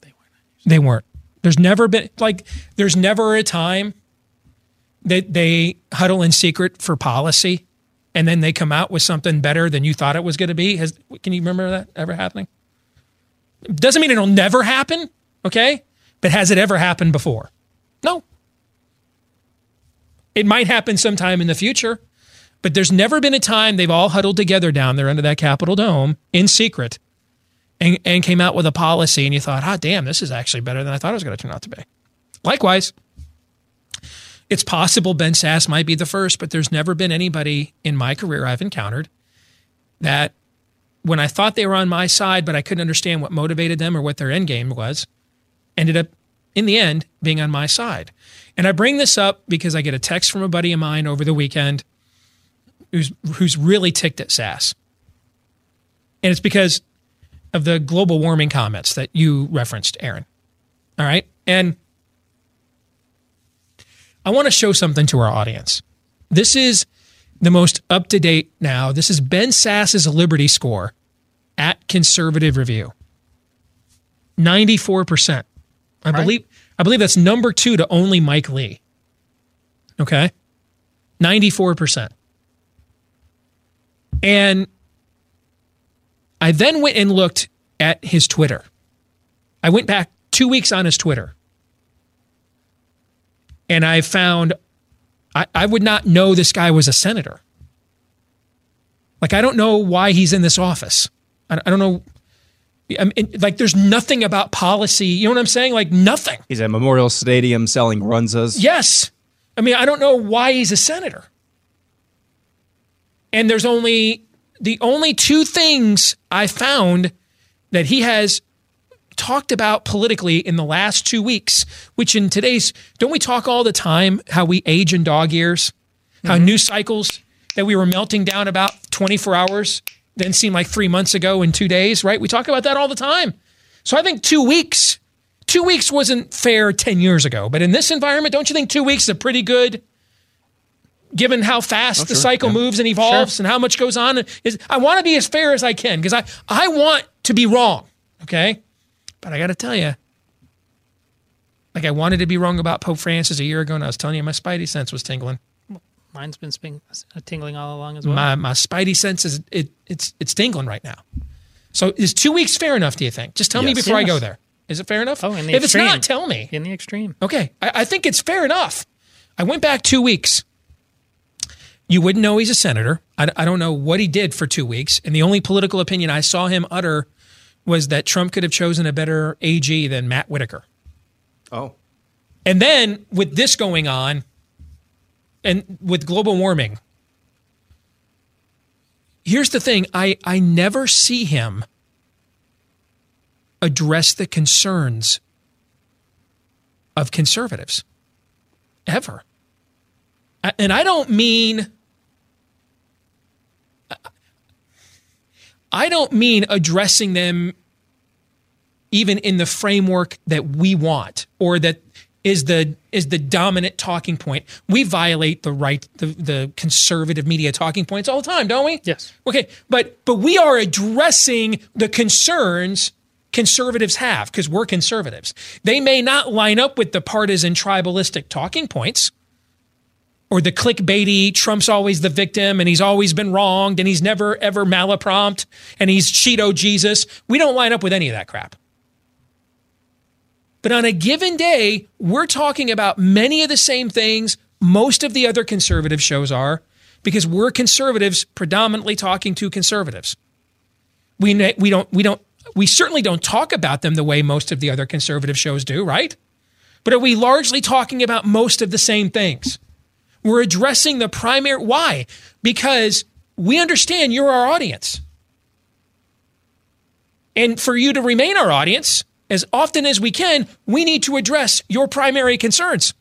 They weren't. They weren't. There's never been like there's never a time they, they huddle in secret for policy and then they come out with something better than you thought it was going to be. Has, can you remember that ever happening? Doesn't mean it'll never happen, okay? But has it ever happened before? No. It might happen sometime in the future, but there's never been a time they've all huddled together down there under that Capitol dome in secret and, and came out with a policy and you thought, ah, damn, this is actually better than I thought it was going to turn out to be. Likewise, it's possible Ben Sasse might be the first, but there's never been anybody in my career I've encountered that when I thought they were on my side, but I couldn't understand what motivated them or what their end game was, ended up in the end being on my side. And I bring this up because I get a text from a buddy of mine over the weekend who's who's really ticked at Sasse. And it's because of the global warming comments that you referenced, Aaron. All right. And I want to show something to our audience. This is the most up to date now. This is Ben Sasse's Liberty score at Conservative Review. 94%. I believe I believe that's number 2 to only Mike Lee. Okay? 94%. And I then went and looked at his Twitter. I went back 2 weeks on his Twitter. And I found I, I would not know this guy was a senator. Like, I don't know why he's in this office. I, I don't know. I mean, like, there's nothing about policy. You know what I'm saying? Like, nothing. He's at Memorial Stadium selling runzas. Yes. I mean, I don't know why he's a senator. And there's only the only two things I found that he has talked about politically in the last two weeks, which in today's, don't we talk all the time how we age in dog years? How mm-hmm. news cycles that we were melting down about 24 hours then seem like three months ago in two days, right? We talk about that all the time. So I think two weeks, two weeks wasn't fair 10 years ago. But in this environment, don't you think two weeks is a pretty good, given how fast oh, the cycle moves and evolves and how much goes on? Is I want to be as fair as I can because I, I want to be wrong. Okay. But I got to tell you, like I wanted to be wrong about Pope Francis a year ago, and I was telling you my spidey sense was tingling. Mine's been sping, uh, tingling all along as well. My my spidey sense is it it's it's tingling right now. So is two weeks fair enough? Do you think? Just tell me Yes. before I go there. Is it fair enough? Oh, in the if extreme. it's not, tell me. in the extreme. Okay, I, I think it's fair enough. I went back two weeks. You wouldn't know he's a senator. I, I don't know what he did for two weeks. And the only political opinion I saw him utter was that Trump could have chosen a better AG than Matt Whitaker. Oh. And then with this going on, and with global warming, here's the thing I, I never see him address the concerns of conservatives ever. And I don't mean. I don't mean addressing them even in the framework that we want or that is the is the dominant talking point. We violate the right the, the conservative media talking points all the time, don't we? Yes. Okay, but but we are addressing the concerns conservatives have because we're conservatives. They may not line up with the partisan tribalistic talking points or the clickbaity Trump's always the victim and he's always been wronged and he's never ever malaprompt and he's Cheeto Jesus. We don't line up with any of that crap. But on a given day, we're talking about many of the same things most of the other conservative shows are because we're conservatives predominantly talking to conservatives. We we don't we don't we certainly don't talk about them the way most of the other conservative shows do, right? But are we largely talking about most of the same things? We're addressing the primary why? Because we understand you're our audience. And for you to remain our audience, as often as we can, we need to address your primary concerns.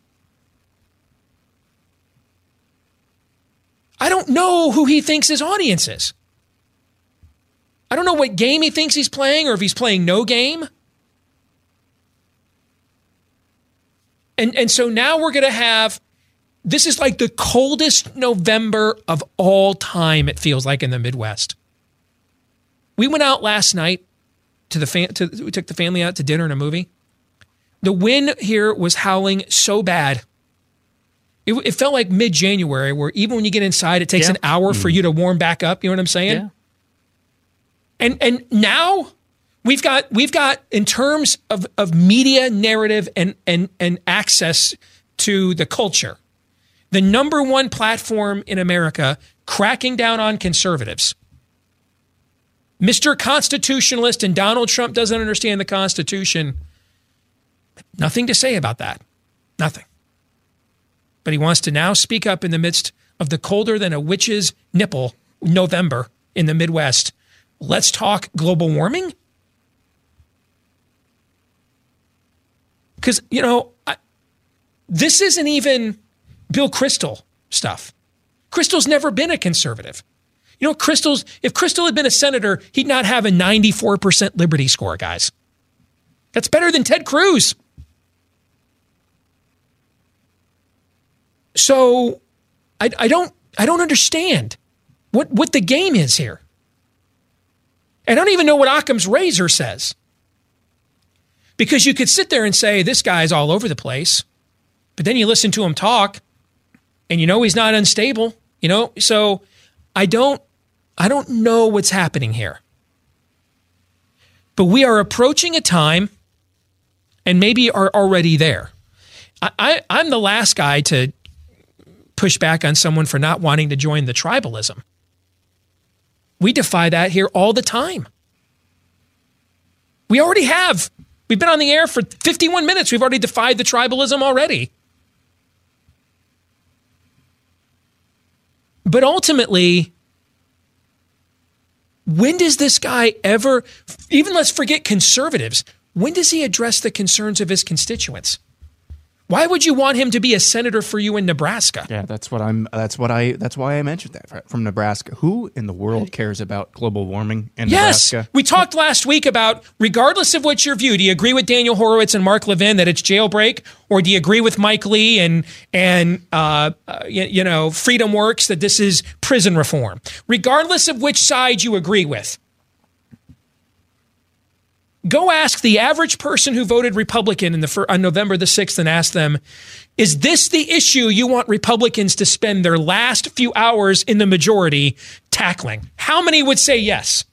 I don't know who he thinks his audience is. I don't know what game he thinks he's playing or if he's playing no game. And and so now we're going to have this is like the coldest November of all time it feels like in the Midwest. We went out last night to the fam- to we took the family out to dinner and a movie. The wind here was howling so bad. It, it felt like mid January, where even when you get inside, it takes Yeah. an hour for you to mm-hmm. warm back up. You know what I'm saying? Yeah. And and now we've got we've got in terms of, of media narrative and and and access to the culture, the number one platform in America cracking down on conservatives. Mr. Constitutionalist and Donald Trump doesn't understand the Constitution. Nothing to say about that. Nothing. But he wants to now speak up in the midst of the colder than a witch's nipple November in the Midwest. Let's talk global warming. Because, you know, I, this isn't even Bill Kristol stuff. Kristol's never been a conservative. You know, Kristol's, if Kristol had been a senator, he'd not have a 94% liberty score, guys. That's better than Ted Cruz. So I, I don't I don't understand what, what the game is here. I don't even know what Occam's razor says. Because you could sit there and say, this guy's all over the place. But then you listen to him talk and you know he's not unstable, you know? So I don't I don't know what's happening here. But we are approaching a time and maybe are already there. I, I, I'm the last guy to push back on someone for not wanting to join the tribalism. We defy that here all the time. We already have. We've been on the air for 51 minutes. We've already defied the tribalism already. But ultimately, when does this guy ever, even let's forget conservatives, when does he address the concerns of his constituents? Why would you want him to be a senator for you in Nebraska? Yeah, that's what I'm. That's what I. That's why I mentioned that from Nebraska. Who in the world cares about global warming in yes, Nebraska? we talked last week about regardless of what your view, do you agree with Daniel Horowitz and Mark Levin that it's jailbreak, or do you agree with Mike Lee and and uh, uh, you, you know Freedom Works that this is prison reform? Regardless of which side you agree with, Go ask the average person who voted Republican the on November the 6th and ask them, is this the issue you want Republicans to spend their last few hours in the majority tackling? How many would say yes?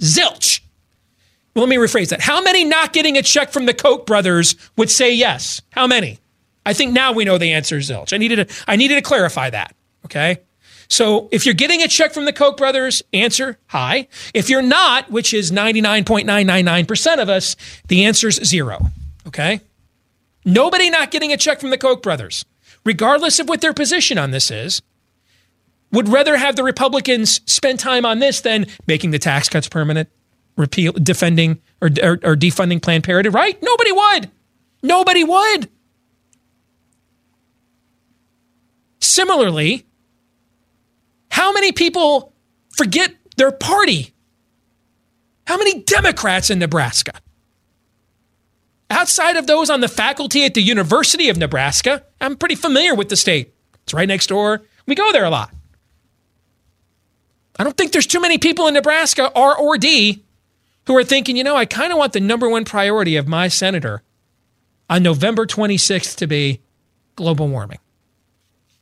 Zilch. Well, let me rephrase that. How many not getting a check from the Koch brothers would say yes? How many? I think now we know the answer is zilch. I needed to, I needed to clarify that. Okay. So if you're getting a check from the Koch brothers, answer hi. If you're not, which is 99.999% of us, the answer is zero. Okay? Nobody not getting a check from the Koch brothers, regardless of what their position on this is, would rather have the Republicans spend time on this than making the tax cuts permanent, repeal, defending or, or, or defunding Planned Parenthood, right? Nobody would. Nobody would. Similarly, how many people forget their party? How many Democrats in Nebraska? Outside of those on the faculty at the University of Nebraska, I'm pretty familiar with the state. It's right next door. We go there a lot. I don't think there's too many people in Nebraska, R or D, who are thinking, you know, I kind of want the number one priority of my senator on November 26th to be global warming.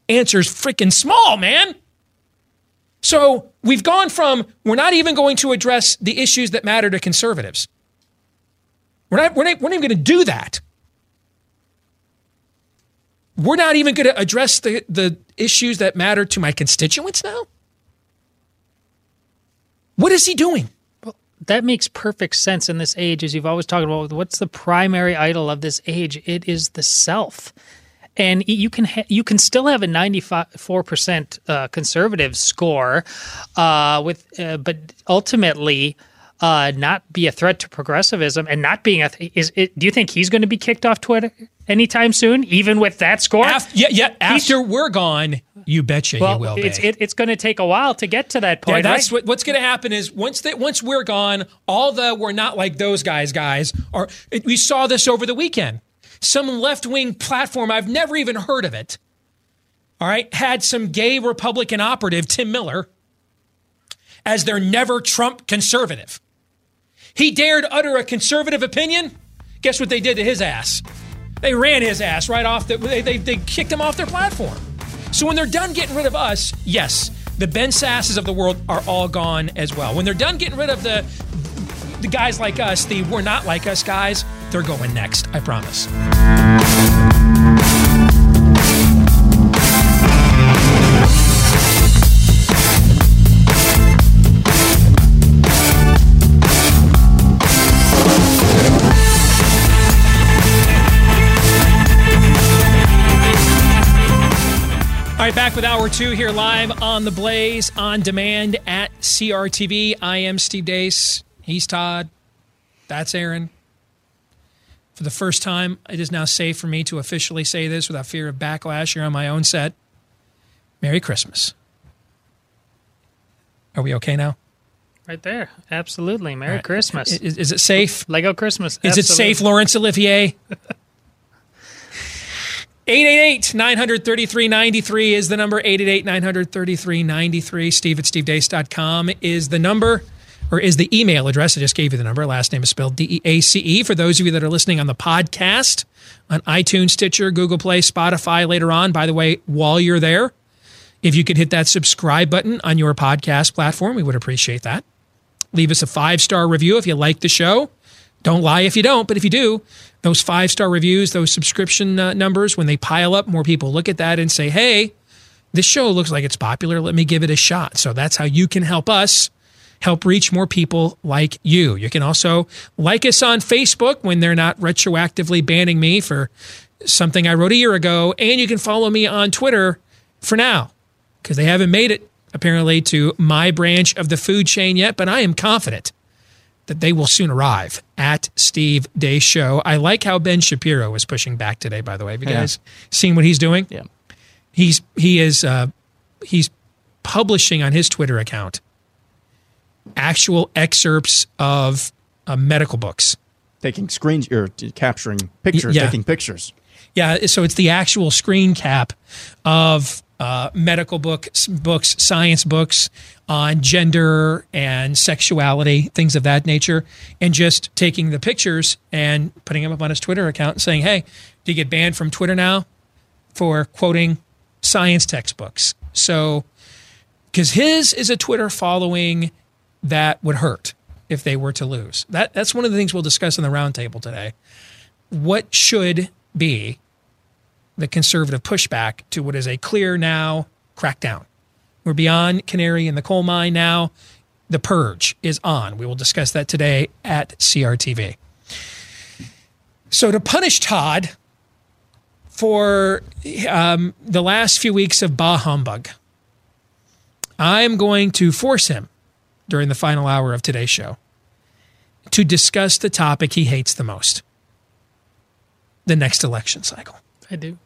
Answer's freaking small, man. So we've gone from we're not even going to address the issues that matter to conservatives. We're not, we're not, we're not even going to do that. We're not even going to address the, the issues that matter to my constituents now. What is he doing? Well, that makes perfect sense in this age, as you've always talked about. What's the primary idol of this age? It is the self and you can ha- you can still have a 94 percent uh, conservative score, uh, with uh, but ultimately. Uh, not be a threat to progressivism and not being a th- is it, do you think he's going to be kicked off Twitter anytime soon even with that score after, yeah yeah after we're gone you betcha well, you will it's, it, it's going to take a while to get to that point Yeah, that's right? what, what's going to happen is once that once we're gone, all the we're not like those guys guys are. It, we saw this over the weekend. Some left wing platform I've never even heard of it. All right, had some gay Republican operative Tim Miller as their never Trump conservative. He dared utter a conservative opinion. Guess what they did to his ass? They ran his ass right off. The, they, they, they kicked him off their platform. So when they're done getting rid of us, yes, the Ben Sasses of the world are all gone as well. When they're done getting rid of the the guys like us, the we're not like us guys, they're going next. I promise. All right, back with hour two here live on the Blaze on demand at CRTV. I am Steve Deace. He's Todd. That's Aaron. For the first time, it is now safe for me to officially say this without fear of backlash here on my own set. Merry Christmas. Are we okay now? right there absolutely merry right. christmas Is, is it safe? lego christmas Is it safe, Laurence Olivier? 888 933 93 is the number. 888 933 93. Steve at stevedeace.com is the number, or is the email address. I just gave you the number. Last name is spelled D E A C E. For those of you that are listening on the podcast on iTunes, Stitcher, Google Play, Spotify later on, by the way, while you're there, if you could hit that subscribe button on your podcast platform, we would appreciate that. Leave us a five star review if you like the show. Don't lie if you don't, but if you do, those five star reviews, those subscription uh, numbers, when they pile up, more people look at that and say, hey, this show looks like it's popular. Let me give it a shot. So that's how you can help us help reach more people like you. You can also like us on Facebook when they're not retroactively banning me for something I wrote a year ago. And you can follow me on Twitter for now because they haven't made it apparently to my branch of the food chain yet, but I am confident that they will soon arrive at Steve Deace Show. I like how Ben Shapiro is pushing back today. By the way, have you Yeah. guys seen what he's doing? Yeah. He's he is uh, he's publishing on his Twitter account actual excerpts of uh, medical books. Taking screen or capturing pictures, yeah. taking pictures. Yeah, so it's the actual screen cap of uh, medical books, books, science books on gender and sexuality, things of that nature, and just taking the pictures and putting them up on his Twitter account and saying, "Hey, do you get banned from Twitter now for quoting science textbooks?" So, because his is a Twitter following that would hurt if they were to lose. That that's one of the things we'll discuss in the roundtable today. What should be the conservative pushback to what is a clear now crackdown? We're beyond canary in the coal mine now. The purge is on. We will discuss that today at CRTV. So to punish Todd for um, the last few weeks of bah humbug, I'm going to force him during the final hour of today's show to discuss the topic he hates the most the next election cycle. I do.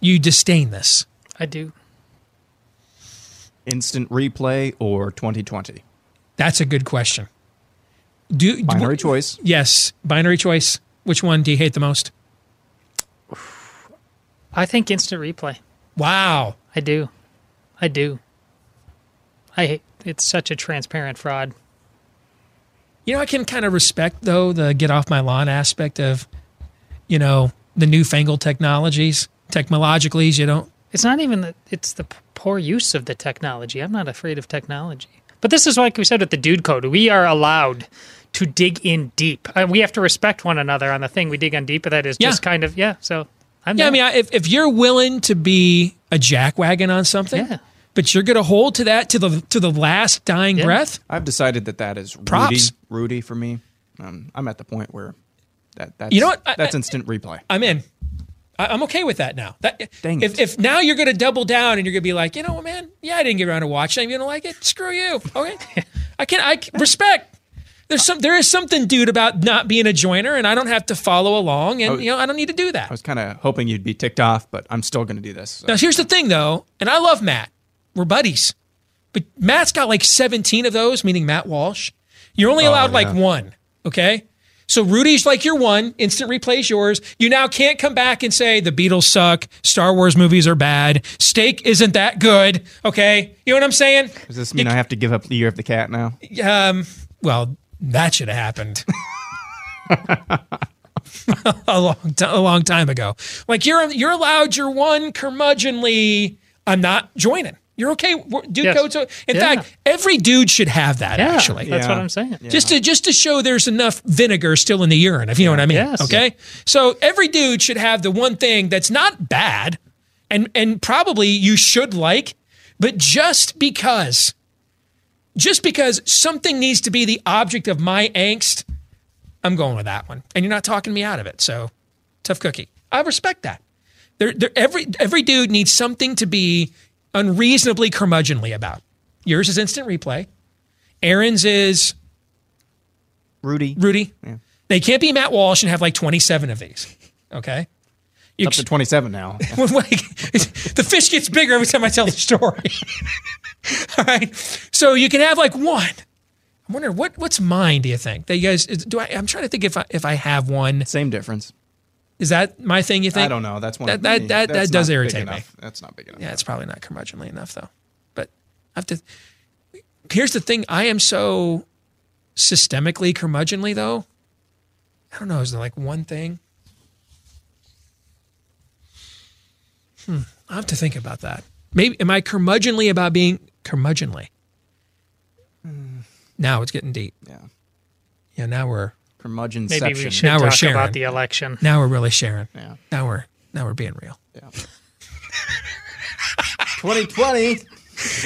You disdain this. I do. Instant replay or 2020? That's a good question. Do Binary choice. Yes, binary choice. Which one do you hate the most? I think instant replay. Wow. I do. I do. I hate it's such a transparent fraud. You know, I can kind of respect though the get off my lawn aspect of, you know, the newfangled technologies. Technologically, you don't. It's not even that it's the poor use of the technology. I'm not afraid of technology. But this is like we said with the dude code. We are allowed to dig in deep. Uh, we have to respect one another on the thing we dig in deep. But that is just kind of yeah. So I'm Yeah, I mean, I- if if you're willing to be a jackwagon on something, Yeah. But you're going to hold to that to the to the last dying Yeah. breath, I've decided that that is Rudy, Props. Rudy for me. Um, I'm at the point where that that's, You know what? I- that's instant replay. I'm in. I, I'm okay with that now. That Dang if it. if now you're going to double down and you're going to be like, you know what, man? Yeah, I didn't get around to watching. You don't like it? Screw you. Okay, I can I respect. There's some there is something, dude, about not being a joiner, and I don't have to follow along, and you know I don't need to do that. I was kind of hoping you'd be ticked off, but I'm still going to do this. so. Now, here's the thing, though, and I love Matt. We're buddies. But Matt's got like 17 of those, meaning Matt Walsh. You're only allowed like yeah. one, okay? So Rudy's like your one, instant replays yours. You now can't come back and say the Beatles suck, Star Wars movies are bad, steak isn't that good, okay? You know what I'm saying? Does this mean I have to give up the year of the cat now? Um, well, that should have happened. a long ti- a long time ago. Like you're you're allowed your one curmudgeonly. I'm not joining. You're okay, dude. Yes. Go to. In Yeah. fact, every dude should have that. yeah, actually, that's Yeah. what I'm saying. just to just to show there's enough vinegar still in the urine, if you know what I mean. Yes. Okay, so every dude should have the one thing that's not bad, and and probably you should like, but just because, just because something needs to be the object of my angst, I'm going with that one, and you're not talking me out of it. So, tough cookie. I respect that. There, there, every every dude needs something to be unreasonably curmudgeonly about. Yours is instant replay. Aaron's is Rudy. Rudy. They can't be Matt Walsh and have like 27 of these. Okay. Up to 27 now. the fish gets bigger every time I tell the story. All right. So you can have like one. I wonder what what's mine. Do you think that you guys do? I, I'm trying to think if I if I have one. Same difference. Is that my thing? You think? I don't know. That's one. That that that, that does irritate me. That's not big enough. Yeah, it's probably not curmudgeonly enough though. But I have to. Here's the thing: I am so systemically curmudgeonly though. I don't know. Is there like one thing? Hmm. I have to think about that. Maybe am I curmudgeonly about being curmudgeonly? Now it's getting deep. Yeah. Yeah. Now we're Curmudgeon. Maybe we should Now we're talk sharing. about the election. now we're really sharing. Yeah. Now we're now we're being real. 2020.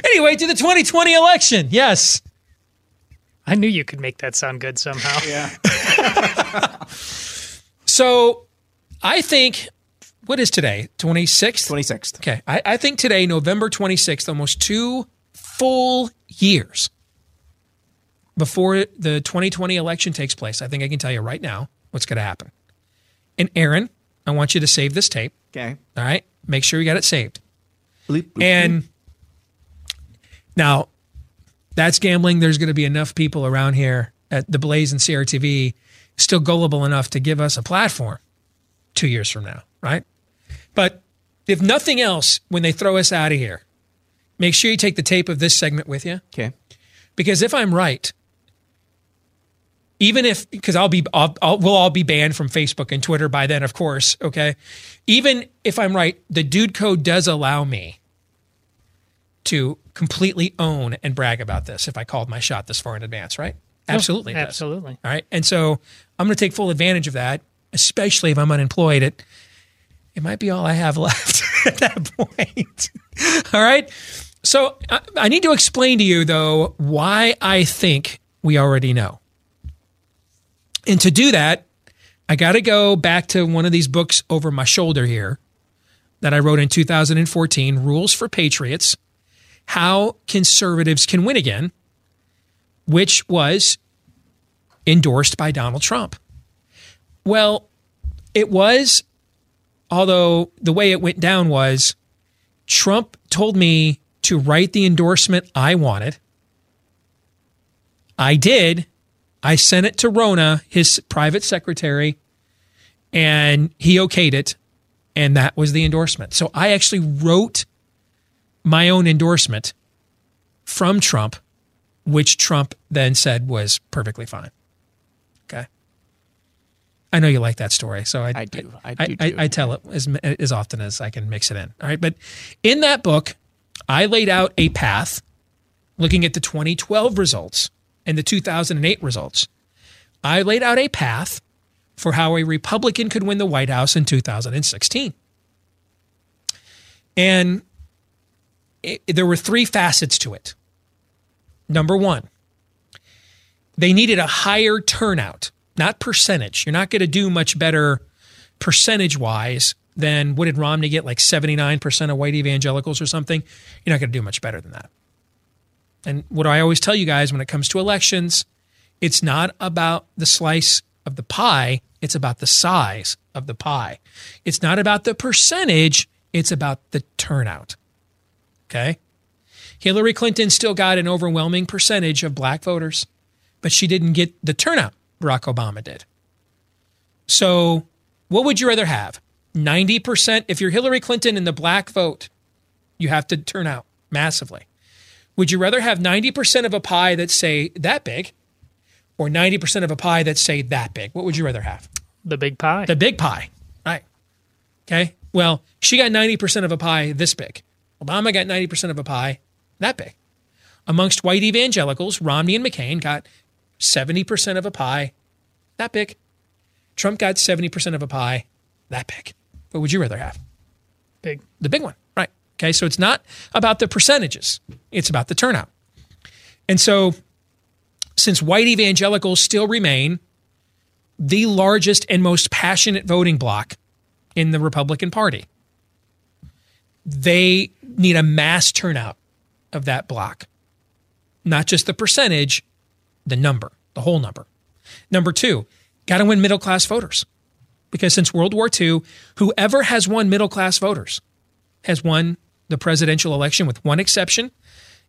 Anyway, to the 2020 election. Yes. I knew you could make that sound good somehow. Yeah. So I think, what is today? 26th? 26th. Okay. I, I think today, November 26th, almost two full years before the 2020 election takes place, I think I can tell you right now what's going to happen. And Aaron, I want you to save this tape. Okay. All right. Make sure you got it saved. Bleep, bleep, And now that's gambling. There's going to be enough people around here at the Blaze and CRTV still gullible enough to give us a platform two years from now, right? But if nothing else, when they throw us out of here, make sure you take the tape of this segment with you. Okay. Because if I'm right, even if because I'll be I'll, I'll, we'll all be banned from Facebook and Twitter by then, of course. Okay, even if I'm right, the dude code does allow me to completely own and brag about this if I called my shot this far in advance, right? Absolutely, does. Absolutely. All right, and so I'm going to take full advantage of that, especially if I'm unemployed. It it might be all I have left at that point. all right. So I, I need to explain to you though why I think we already know. And to do that, I got to go back to one of these books over my shoulder here that I wrote in 2014 Rules for Patriots How Conservatives Can Win Again, which was endorsed by Donald Trump. Well, it was, although the way it went down was Trump told me to write the endorsement I wanted. I did. I sent it to Rhona, his private secretary, and he okayed it. And that was the endorsement. So I actually wrote my own endorsement from Trump, which Trump then said was perfectly fine. Okay. I know you like that story, so I, I do. I I, do I. I tell it as as often as I can mix it in. All right, but in that book, I laid out a path looking at the 2012 results and the 2008 results. I laid out a path for how a Republican could win the White House in 2016. And it, there were three facets to it. Number one, they needed a higher turnout, not percentage. You're not going to do much better percentage wise than what did Romney get like 79% of white evangelicals or something? You're not going to do much better than that. And what I always tell you guys when it comes to elections, it's not about the slice of the pie, it's about the size of the pie. It's not about the percentage, it's about the turnout. Okay? Hillary Clinton still got an overwhelming percentage of black voters, but she didn't get the turnout Barack Obama did. So, what would you rather have? 90% if you're Hillary Clinton in the black vote, you have to turn out massively. Would you rather have 90% of a pie that's say that big or 90% of a pie that's say that big? What would you rather have? The big pie. The big pie. Right. Okay. Well, she got 90% of a pie this big. Obama got 90% of a pie that big. Amongst white evangelicals, Romney and McCain got 70% of a pie that big. Trump got 70% of a pie that big. What would you rather have? big. The big one. Okay. So it's not about the percentages, it's about the turnout. And so, since white evangelicals still remain the largest and most passionate voting bloc in the Republican Party, they need a mass turnout of that block, not just the percentage, the number, the whole number. Number two, got to win middle class voters. Because since World War II, whoever has won middle class voters has won the presidential election with one exception.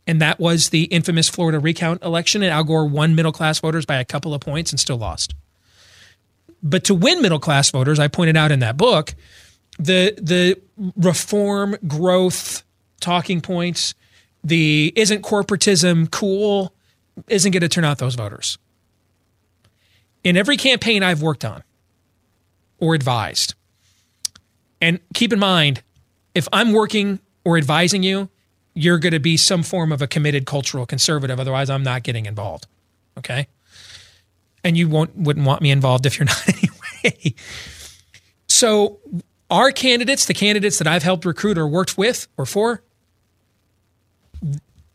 And that was the infamous Florida recount election. And Al Gore won middle class voters by a couple of points and still lost. But to win middle class voters, I pointed out in that book, the the reform growth talking points, the isn't corporatism cool, isn't going to turn out those voters. In every campaign I've worked on or advised, and keep in mind, if I'm working or advising you, you're going to be some form of a committed cultural conservative. Otherwise, I'm not getting involved. Okay. And you won't, wouldn't want me involved if you're not anyway. So, our candidates, the candidates that I've helped recruit or worked with or for,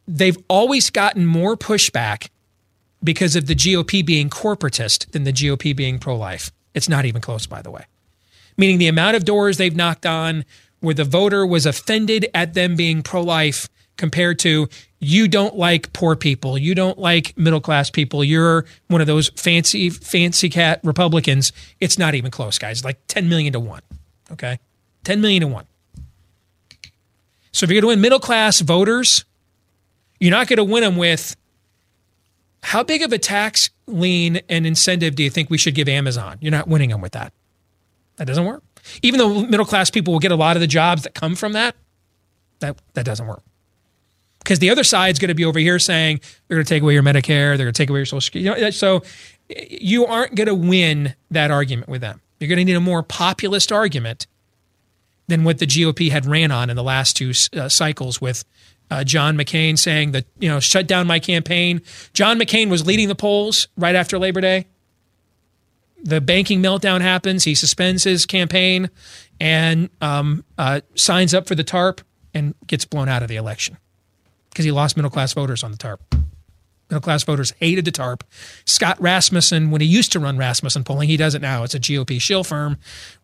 they've always gotten more pushback because of the GOP being corporatist than the GOP being pro life. It's not even close, by the way. Meaning the amount of doors they've knocked on where the voter was offended at them being pro life compared to you don't like poor people, you don't like middle class people, you're one of those fancy, fancy cat Republicans. It's not even close, guys. Like 10 million to one. Okay. 10 million to one. So if you're going to win middle class voters, you're not going to win them with how big of a tax lien and incentive do you think we should give Amazon? You're not winning them with that. That doesn't work. Even though middle class people will get a lot of the jobs that come from that, that, that doesn't work. Because the other side's going to be over here saying they're going to take away your Medicare, they're going to take away your Social Security. You know, so you aren't going to win that argument with them. You're going to need a more populist argument than what the GOP had ran on in the last two uh, cycles with uh, John McCain saying that, you know, shut down my campaign. John McCain was leading the polls right after Labor Day. The banking meltdown happens. He suspends his campaign and um, uh, signs up for the TARP and gets blown out of the election because he lost middle class voters on the TARP. Middle class voters hated the TARP. Scott Rasmussen, when he used to run Rasmussen polling, he does it now. It's a GOP shill firm.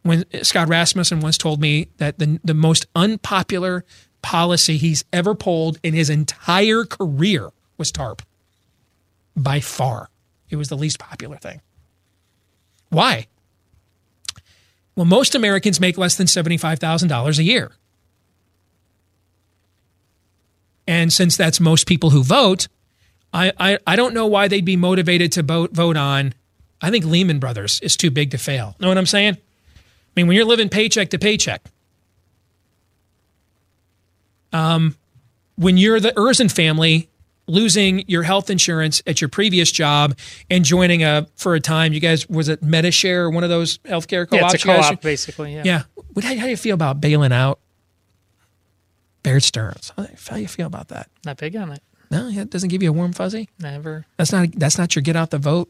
When Scott Rasmussen once told me that the, the most unpopular policy he's ever polled in his entire career was TARP. By far, it was the least popular thing. Why? Well, most Americans make less than $75,000 a year. And since that's most people who vote, I, I, I don't know why they'd be motivated to vote, vote on. I think Lehman Brothers is too big to fail. Know what I'm saying? I mean, when you're living paycheck to paycheck, um, when you're the Erzen family losing your health insurance at your previous job and joining a for a time, you guys was it Medi-Share or one of those healthcare co-ops? Yeah, it's a co-op basically. Yeah. Yeah. What, how, how do you feel about bailing out Bear Stearns? How, how do you feel about that? Not big on it. No, it doesn't give you a warm fuzzy. Never. That's not that's not your get out the vote.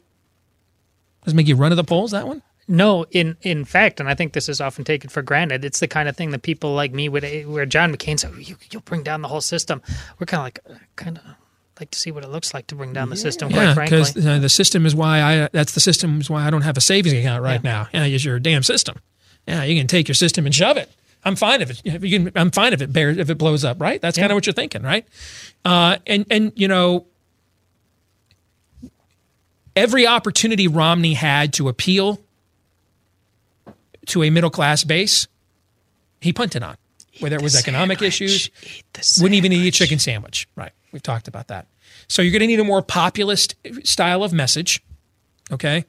Doesn't make you run to the polls. That one. No, in in fact, and I think this is often taken for granted. It's the kind of thing that people like me would, where John McCain said, you, "You'll bring down the whole system." We're kind of like, uh, kind of like to see what it looks like to bring down the system. Quite Yeah, frankly, because uh, the system is why I. That's the system is why I don't have a savings account right now. Yeah, it's your damn system. Yeah, you can take your system and shove it. I'm fine if it. If you can, I'm fine if it bears if it blows up. Right. That's kind of what you're thinking, right? Uh, and and you know, every opportunity Romney had to appeal to a middle class base, he punted on. Whether it was economic issues, wouldn't even eat a chicken sandwich. Right. We've talked about that. So you're going to need a more populist style of message. Okay.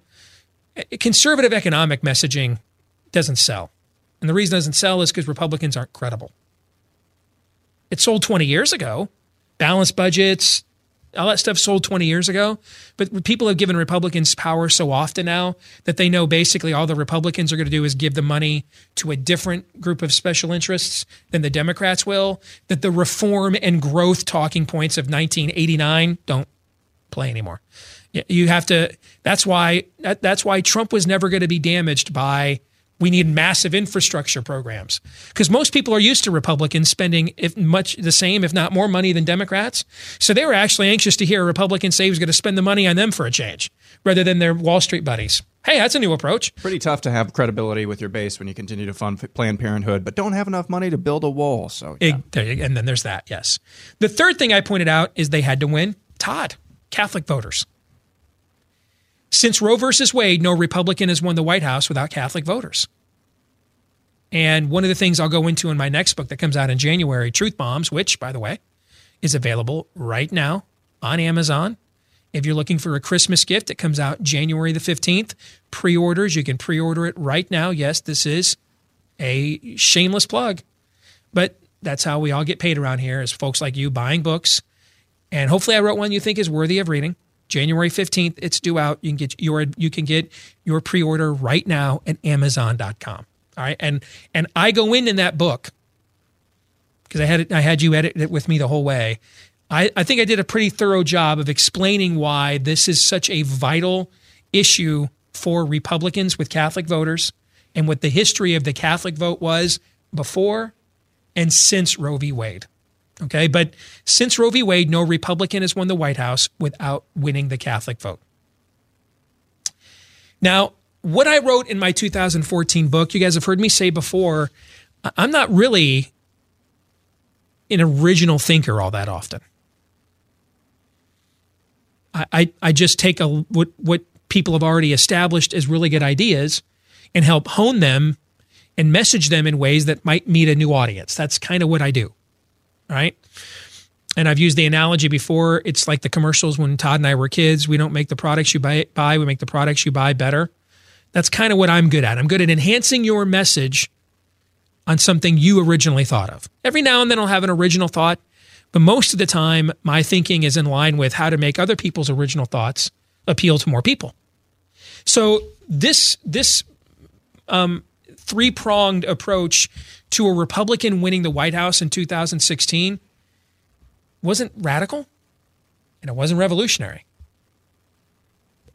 Conservative economic messaging doesn't sell. And the reason it doesn't sell is because Republicans aren't credible. It sold 20 years ago. Balanced budgets, all that stuff sold 20 years ago. But people have given Republicans power so often now that they know basically all the Republicans are going to do is give the money to a different group of special interests than the Democrats will, that the reform and growth talking points of 1989 don't play anymore. You have to, that's why, that, that's why Trump was never going to be damaged by we need massive infrastructure programs because most people are used to Republicans spending if much the same, if not more money than Democrats. So they were actually anxious to hear a Republican say he was going to spend the money on them for a change rather than their Wall Street buddies. Hey, that's a new approach. Pretty tough to have credibility with your base when you continue to fund Planned Parenthood, but don't have enough money to build a wall. So, yeah. It- and then there's that. Yes. The third thing I pointed out is they had to win Todd, Catholic voters. Since Roe versus Wade, no Republican has won the White House without Catholic voters. And one of the things I'll go into in my next book that comes out in January, Truth Bombs, which, by the way, is available right now on Amazon If you're looking for a Christmas gift, it comes out January the 15th. Pre orders, you can pre order it right now. Yes, this is a shameless plug, but that's how we all get paid around here is folks like you buying books. And hopefully, I wrote one you think is worthy of reading. January 15th, it's due out. You can get your you can get your pre-order right now at amazon.com. All right? And and I go in in that book because I had it, I had you edit it with me the whole way. I, I think I did a pretty thorough job of explaining why this is such a vital issue for Republicans with Catholic voters and what the history of the Catholic vote was before and since Roe v. Wade. Okay, but since Roe v. Wade, no Republican has won the White House without winning the Catholic vote. Now, what I wrote in my 2014 book, you guys have heard me say before, I'm not really an original thinker all that often. I, I, I just take a what what people have already established as really good ideas and help hone them and message them in ways that might meet a new audience. That's kind of what I do. Right. And I've used the analogy before. It's like the commercials when Todd and I were kids. We don't make the products you buy, buy we make the products you buy better. That's kind of what I'm good at. I'm good at enhancing your message on something you originally thought of. Every now and then I'll have an original thought, but most of the time my thinking is in line with how to make other people's original thoughts appeal to more people. So this this um, three pronged approach to a Republican winning the White House in 2016 wasn't radical and it wasn't revolutionary.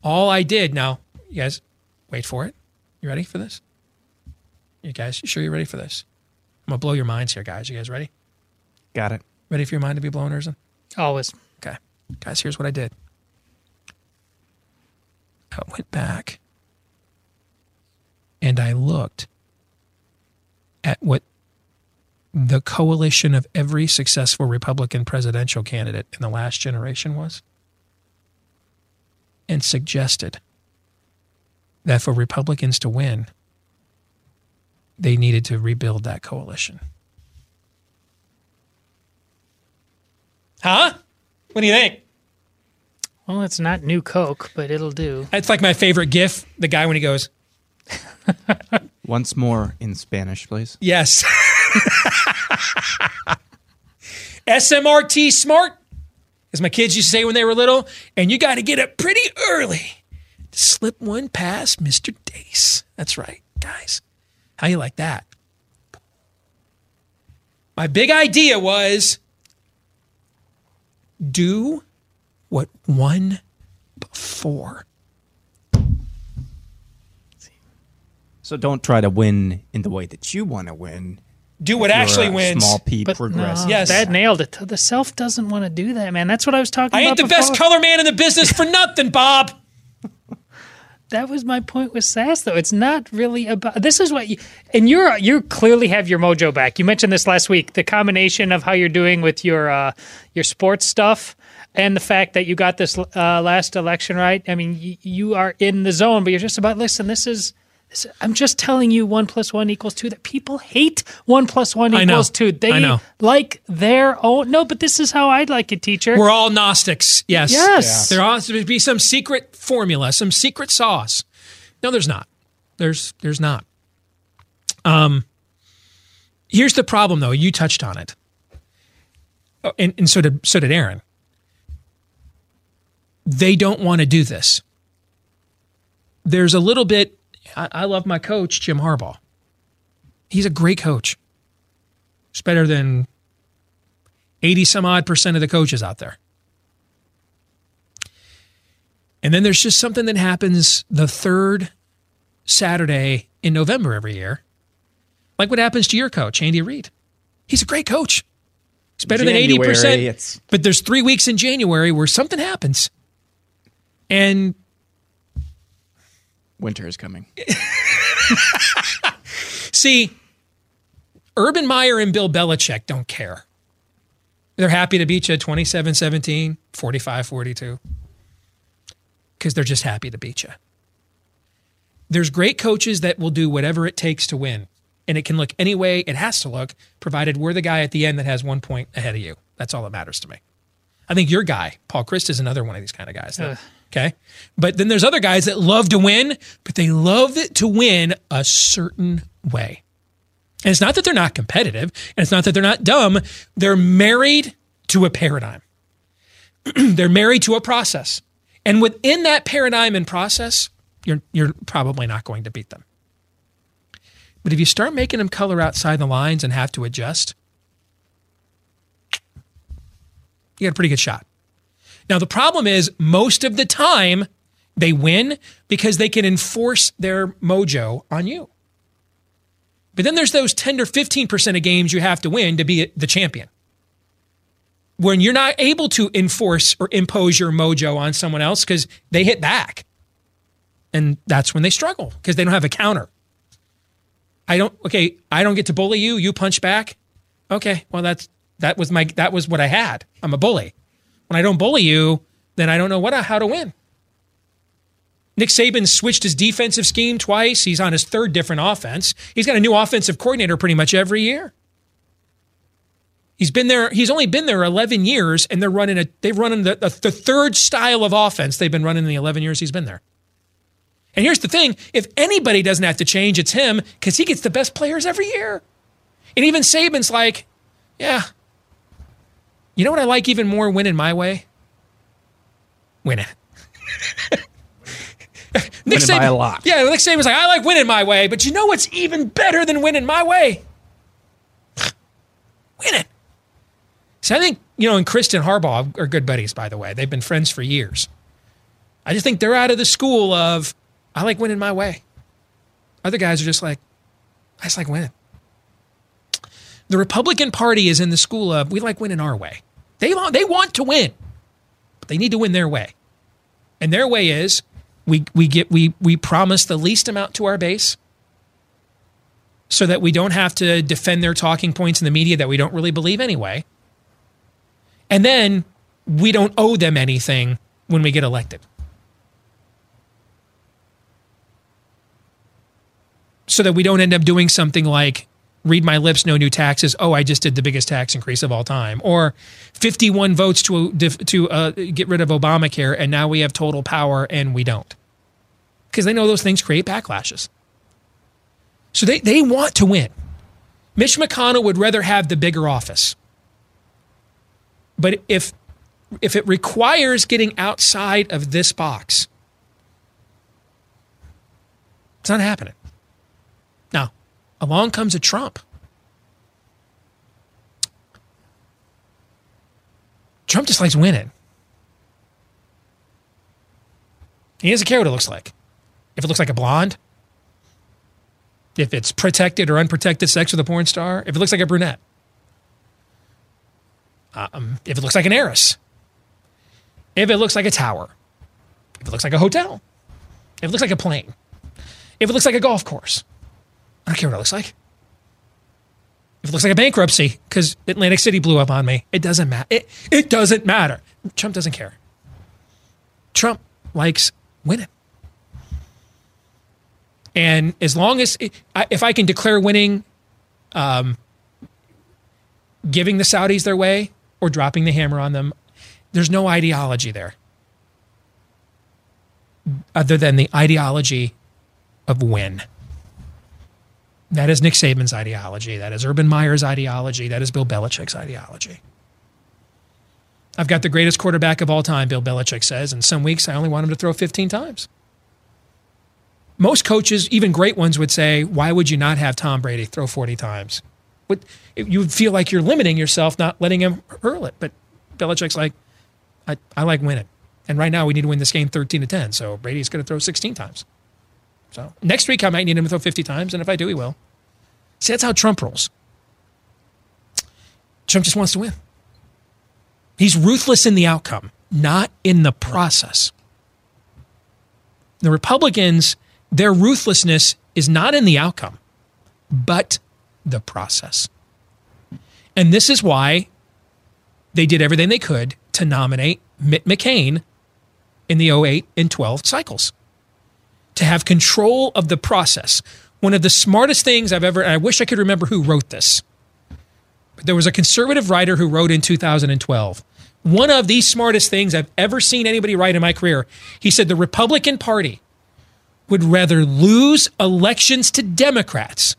All I did now, you guys, wait for it. You ready for this? You guys, you sure you're ready for this? I'm gonna blow your minds here, guys. You guys ready? Got it. Ready for your mind to be blown, Erzen? Always. Okay. Guys, here's what I did. I went back and I looked at what the coalition of every successful Republican presidential candidate in the last generation was and suggested that for Republicans to win, they needed to rebuild that coalition. Huh? What do you think? Well, it's not new Coke, but it'll do. It's like my favorite GIF. The guy when he goes, Once more in Spanish, please. Yes. SMRT smart, as my kids used to say when they were little, and you got to get up pretty early to slip one past Mr. Deace. That's right, guys. How you like that? My big idea was do what one before. So don't try to win in the way that you want to win. Do what actually wins. Small p But progressive. no, Yes. Dad nailed it. The self doesn't want to do that, man. That's what I was talking about. I about. ain't the best color man in the business for nothing, Bob. That was my point with Sasse, though. It's not really about. This is what you and you're you clearly have your mojo back. You mentioned this last week. The combination of how you're doing with your uh, your sports stuff and the fact that you got this uh, last election right. I mean, you, you are in the zone, but you're just about listen. This is. I'm just telling you, one plus one equals two. That people hate one plus one equals two. They like their own. No, but this is how I'd like it, teacher. We're all Gnostics. Yes. Yes. There ought to be some secret formula, some secret sauce. No, there's not. There's there's not. Um here's the problem though. You touched on it. Oh, and, and so did so did Aaron. They don't want to do this. There's a little bit I, I love my coach, Jim Harbaugh. He's a great coach. He's better than 80 some odd percent of the coaches out there. And then there's just something that happens the third Saturday in November every year. Like what happens to your coach, Andy Reid. He's a great coach. He's better January, than 80%. it's- But there's three weeks in January where something happens. And Winter is coming. See, Urban Meyer and Bill Belichick don't care. They're happy to beat you 27 17, 45 42, because they're just happy to beat you. There's great coaches that will do whatever it takes to win, and it can look any way it has to look, provided we're the guy at the end that has one point ahead of you. That's all that matters to me. I think your guy, Paul Christ, is another one of these kind of guys. though. Okay. But then there's other guys that love to win, but they love it to win a certain way. And it's not that they're not competitive, and it's not that they're not dumb. They're married to a paradigm. they're married to a process. And within that paradigm and process, you're you're probably not going to beat them. But if you start making them color outside the lines and have to adjust, you got a pretty good shot. Now, the problem is most of the time they win because they can enforce their mojo on you. But then there's those 10 or 15% of games you have to win to be the champion. When you're not able to enforce or impose your mojo on someone else because they hit back. And that's when they struggle because they don't have a counter. I don't okay, I don't get to bully you, you punch back. Okay, well that's that was my that was what I had. I'm a bully. When I don't bully you, then I don't know what uh, how to win. Nick Saban switched his defensive scheme twice. He's on his third different offense. He's got a new offensive coordinator pretty much every year. He's been there. He's only been there 11 years, and they're running a. They've run the, the, the third style of offense they've been running in the 11 years he's been there. And here's the thing: if anybody doesn't have to change, it's him because he gets the best players every year. And even Saban's like, yeah. You know what I like even more? Winning my way. Winning. Nick Winning by a lot. Yeah, Nick Saban's like, I like winning my way, but you know what's even better than winning my way? winning. So I think, you know, and Kristen Harbaugh are good buddies, by the way. They've been friends for years. I just think they're out of the school of, I like winning my way. Other guys are just like, I just like winning. The Republican Party is in the school of, we like winning our way. They want, they want to win, but they need to win their way. And their way is we, we get we we promise the least amount to our base so that we don't have to defend their talking points in the media that we don't really believe anyway. And then we don't owe them anything when we get elected. So that we don't end up doing something like read my lips, no new taxes. Oh, I just did the biggest tax increase of all time. Or 51 votes to, to uh, get rid of Obamacare, and now we have total power and we don't. Because they know those things create backlashes. So they, they want to win. Mitch McConnell would rather have the bigger office. But if if it requires getting outside of this box, it's not happening. Along comes a Trump. Trump just likes winning. He doesn't care what it looks like. If it looks like a blonde, if it's protected or unprotected sex with a porn star, if it looks like a brunette, um, if it looks like an heiress, if it looks like a tower, if it looks like a hotel, if it looks like a plane, if it looks like a golf course, I don't care what it looks like. If it looks like a bankruptcy because Atlantic City blew up on me, it doesn't matter. It, it doesn't matter. Trump doesn't care. Trump likes winning. And as long as, if I can declare winning, um, giving the Saudis their way or dropping the hammer on them, there's no ideology there other than the ideology of win. That is Nick Saban's ideology. That is Urban Meyer's ideology. That is Bill Belichick's ideology. I've got the greatest quarterback of all time, Bill Belichick says, and some weeks I only want him to throw 15 times. Most coaches, even great ones, would say, Why would you not have Tom Brady throw 40 times? You would feel like you're limiting yourself, not letting him hurl it. But Belichick's like, I, I like winning. And right now we need to win this game 13 to 10. So Brady's going to throw 16 times. So next week I might need him to throw 50 times. And if I do, he will. See, that's how Trump rolls. Trump just wants to win. He's ruthless in the outcome, not in the process. The Republicans, their ruthlessness is not in the outcome, but the process. And this is why they did everything they could to nominate Mitt McCain in the 08 and 12 cycles to have control of the process. One of the smartest things I've ever, I wish I could remember who wrote this, but there was a conservative writer who wrote in 2012 one of the smartest things I've ever seen anybody write in my career. He said the Republican Party would rather lose elections to Democrats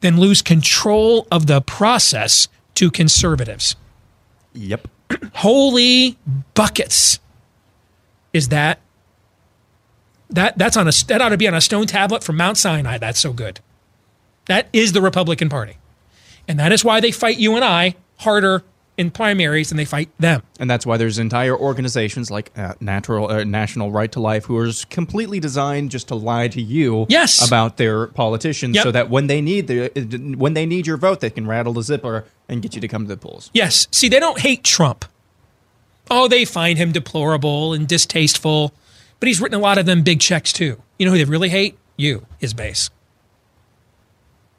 than lose control of the process to conservatives. Yep. Holy buckets. Is that that that's on a that ought to be on a stone tablet from Mount Sinai. That's so good. That is the Republican Party. And that is why they fight you and I harder in primaries than they fight them. And that's why there's entire organizations like uh, Natural uh, National Right to Life who are completely designed just to lie to you yes. about their politicians Yep. so that when they need the uh, when they need your vote they can rattle the zipper and get you to come to the polls. Yes. See, they don't hate Trump. Oh, they find him deplorable and distasteful, but he's written a lot of them big checks too. You know who they really hate? You, his base.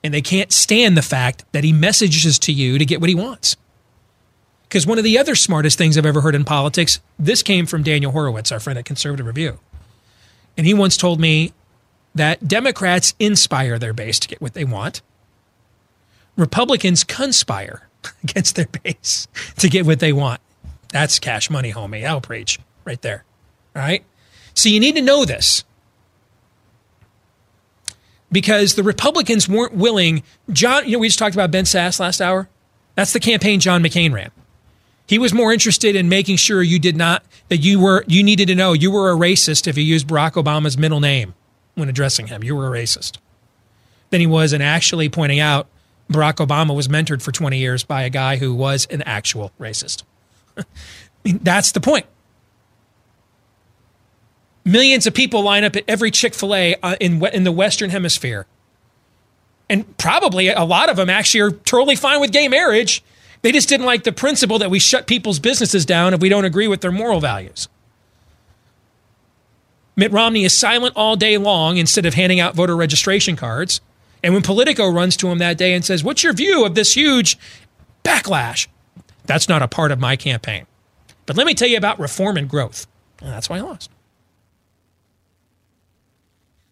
And they can't stand the fact that he messages to you to get what he wants. Because one of the other smartest things I've ever heard in politics, this came from Daniel Horowitz, our friend at Conservative Review. And he once told me that Democrats inspire their base to get what they want. Republicans conspire against their base to get what they want. That's cash money, homie. I'll preach right there. All right. So you need to know this because the Republicans weren't willing. John, you know, we just talked about Ben Sasse last hour. That's the campaign John McCain ran. He was more interested in making sure you did not that you were you needed to know you were a racist if you used Barack Obama's middle name when addressing him. You were a racist. Than he was in actually pointing out Barack Obama was mentored for 20 years by a guy who was an actual racist. I mean, that's the point. Millions of people line up at every Chick fil A uh, in, in the Western Hemisphere. And probably a lot of them actually are totally fine with gay marriage. They just didn't like the principle that we shut people's businesses down if we don't agree with their moral values. Mitt Romney is silent all day long instead of handing out voter registration cards. And when Politico runs to him that day and says, What's your view of this huge backlash? That's not a part of my campaign. But let me tell you about reform and growth. And that's why I lost.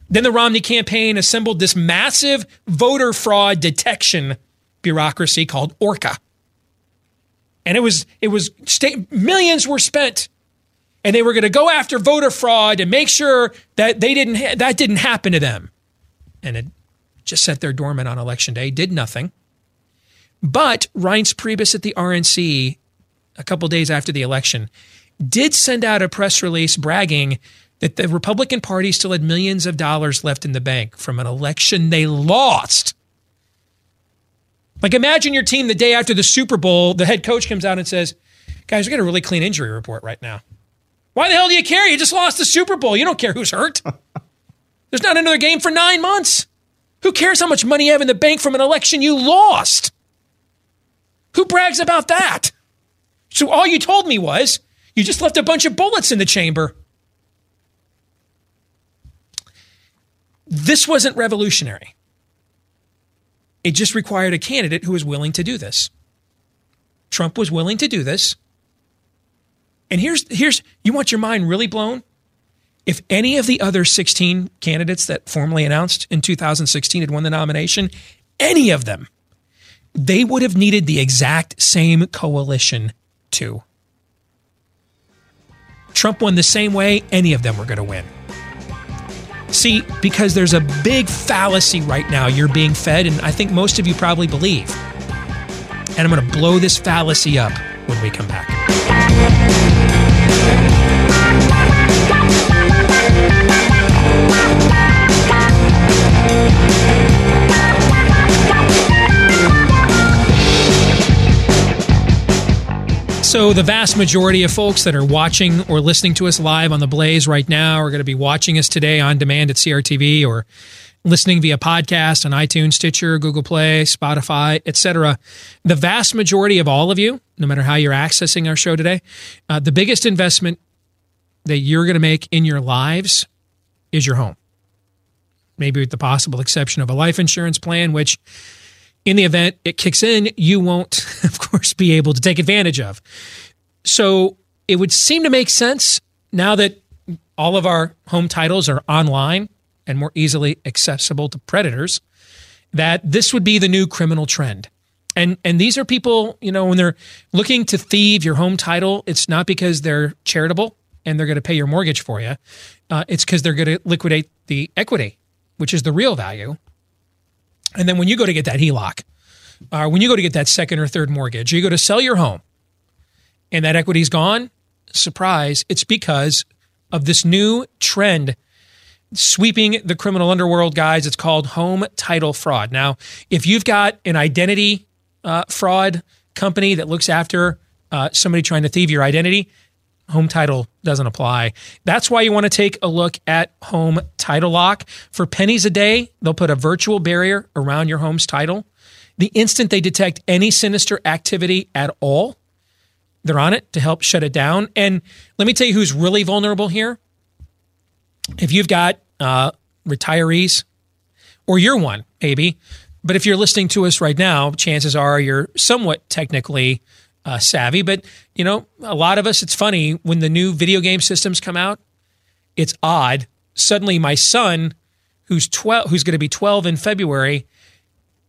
Then the Romney campaign assembled this massive voter fraud detection bureaucracy called ORCA. And it was it was state, millions were spent and they were going to go after voter fraud and make sure that they didn't ha- that didn't happen to them. And it just sat there dormant on election day, did nothing. But Reince Priebus at the RNC, a couple days after the election, did send out a press release bragging that the Republican Party still had millions of dollars left in the bank from an election they lost. Like, imagine your team the day after the Super Bowl, the head coach comes out and says, Guys, we got a really clean injury report right now. Why the hell do you care? You just lost the Super Bowl. You don't care who's hurt. There's not another game for nine months. Who cares how much money you have in the bank from an election you lost? Who brags about that? So all you told me was you just left a bunch of bullets in the chamber. This wasn't revolutionary. It just required a candidate who was willing to do this. Trump was willing to do this. And here's here's you want your mind really blown? If any of the other 16 candidates that formally announced in 2016 had won the nomination, any of them, they would have needed the exact same coalition too. Trump won the same way, any of them were going to win. See, because there's a big fallacy right now you're being fed, and I think most of you probably believe. And I'm going to blow this fallacy up when we come back. So, the vast majority of folks that are watching or listening to us live on the Blaze right now are going to be watching us today on demand at CRTV or listening via podcast on iTunes, Stitcher, Google Play, Spotify, etc. The vast majority of all of you, no matter how you're accessing our show today, uh, the biggest investment that you're going to make in your lives is your home. Maybe with the possible exception of a life insurance plan, which in the event it kicks in, you won't, of course, be able to take advantage of. So it would seem to make sense now that all of our home titles are online and more easily accessible to predators that this would be the new criminal trend. And and these are people, you know, when they're looking to thieve your home title, it's not because they're charitable and they're going to pay your mortgage for you. Uh, it's because they're going to liquidate the equity, which is the real value. And then when you go to get that HELOC, uh, when you go to get that second or third mortgage, you go to sell your home, and that equity's gone. Surprise! It's because of this new trend sweeping the criminal underworld, guys. It's called home title fraud. Now, if you've got an identity uh, fraud company that looks after uh, somebody trying to thieve your identity, home title doesn't apply. That's why you want to take a look at home title lock. For pennies a day, they'll put a virtual barrier around your home's title. The instant they detect any sinister activity at all, they're on it to help shut it down. And let me tell you who's really vulnerable here. If you've got uh, retirees, or you're one, maybe, but if you're listening to us right now, chances are you're somewhat technically uh, savvy. But you know, a lot of us, it's funny when the new video game systems come out. It's odd. Suddenly, my son, who's twelve, who's going to be twelve in February,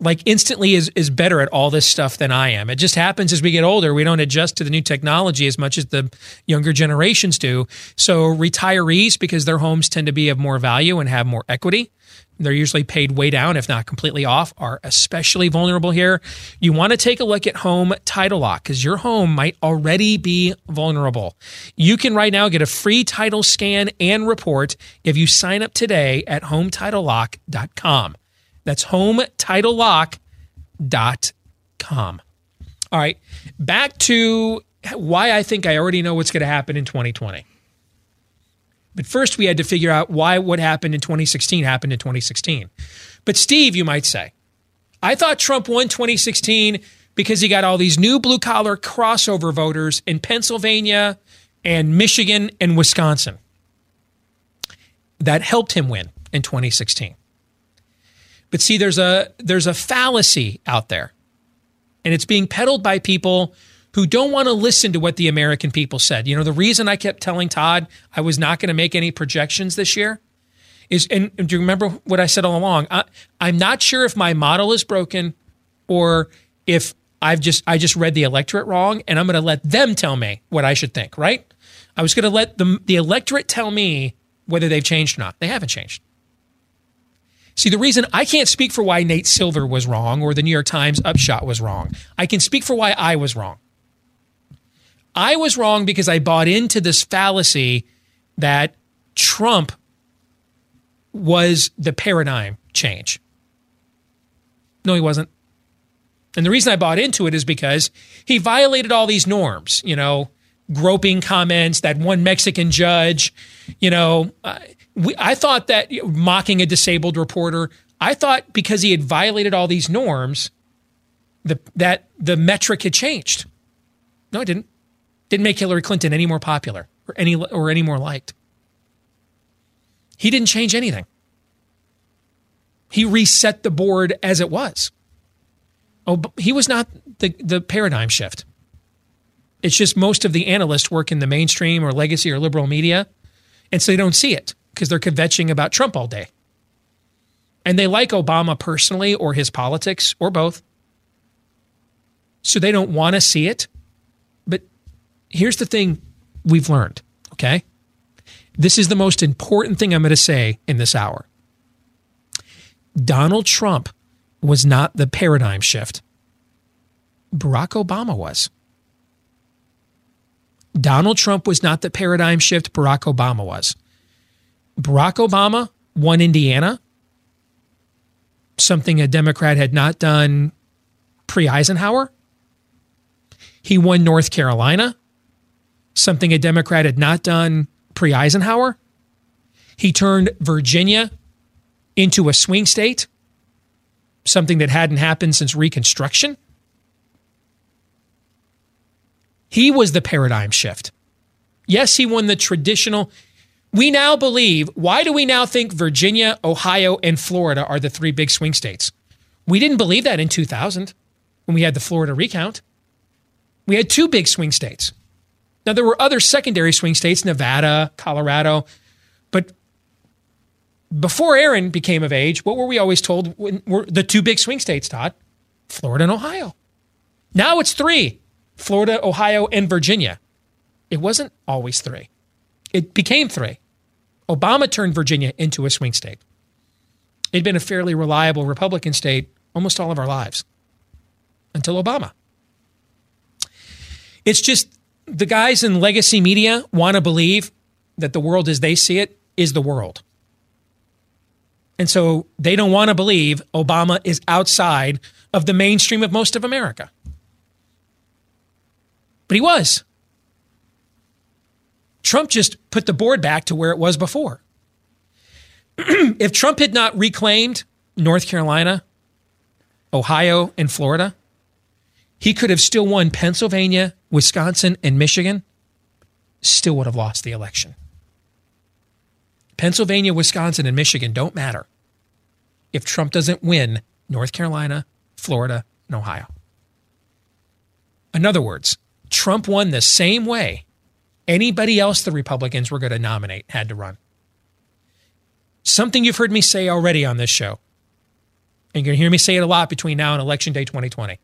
like instantly is is better at all this stuff than I am. It just happens as we get older, we don't adjust to the new technology as much as the younger generations do. So retirees, because their homes tend to be of more value and have more equity, they're usually paid way down, if not completely off, are especially vulnerable here. You want to take a look at home title lock because your home might already be vulnerable. You can right now get a free title scan and report if you sign up today at hometitlelock.com. That's hometitlelock.com. All right, back to why I think I already know what's going to happen in 2020. But first, we had to figure out why what happened in 2016 happened in 2016. But, Steve, you might say, I thought Trump won 2016 because he got all these new blue collar crossover voters in Pennsylvania and Michigan and Wisconsin. That helped him win in 2016. But see, there's a there's a fallacy out there, and it's being peddled by people who don't want to listen to what the American people said. You know, the reason I kept telling Todd I was not going to make any projections this year is, and, and do you remember what I said all along? I, I'm not sure if my model is broken or if I've just I just read the electorate wrong, and I'm going to let them tell me what I should think. Right? I was going to let the the electorate tell me whether they've changed or not. They haven't changed. See, the reason I can't speak for why Nate Silver was wrong or the New York Times upshot was wrong. I can speak for why I was wrong. I was wrong because I bought into this fallacy that Trump was the paradigm change. No, he wasn't. And the reason I bought into it is because he violated all these norms, you know, groping comments, that one Mexican judge, you know, uh, we, I thought that mocking a disabled reporter, I thought because he had violated all these norms, the, that the metric had changed. No, it didn't. Didn't make Hillary Clinton any more popular or any or any more liked. He didn't change anything. He reset the board as it was. Oh, he was not the, the paradigm shift. It's just most of the analysts work in the mainstream or legacy or liberal media, and so they don't see it because they're kvetching about Trump all day. And they like Obama personally or his politics or both. So they don't want to see it But here's the thing we've learned, okay? This is the most important thing I'm going to say in this hour. Donald Trump was not the paradigm shift. Barack Obama was. Donald Trump was not the paradigm shift, Barack Obama was. Barack Obama won Indiana, something a Democrat had not done pre Eisenhower. He won North Carolina, something a Democrat had not done pre Eisenhower. He turned Virginia into a swing state, something that hadn't happened since Reconstruction. He was the paradigm shift. Yes, he won the traditional. We now believe, why do we now think Virginia, Ohio, and Florida are the three big swing states? We didn't believe that in 2000 when we had the Florida recount. We had two big swing states now, there were other secondary swing states, Nevada, Colorado, but before Aaron became of age, what were we always told were the two big swing states, Todd? Florida and Ohio. Now it's three Florida, Ohio, and Virginia. It wasn't always three, it became three. Obama turned Virginia into a swing state. It'd been a fairly reliable Republican state almost all of our lives until Obama. It's just the guys in legacy media want to believe that the world as they see it is the world. And so they don't want to believe Obama is outside of the mainstream of most of America. But he was. Trump just put the board back to where it was before. if Trump had not reclaimed North Carolina, Ohio, and Florida, he could have still won Pennsylvania, Wisconsin, and Michigan, still would have lost the election. Pennsylvania, Wisconsin, and Michigan don't matter if Trump doesn't win North Carolina, Florida, and Ohio. In other words, Trump won the same way anybody else the Republicans were going to nominate had to run. Something you've heard me say already on this show, and you're going to hear me say it a lot between now and Election Day 2020.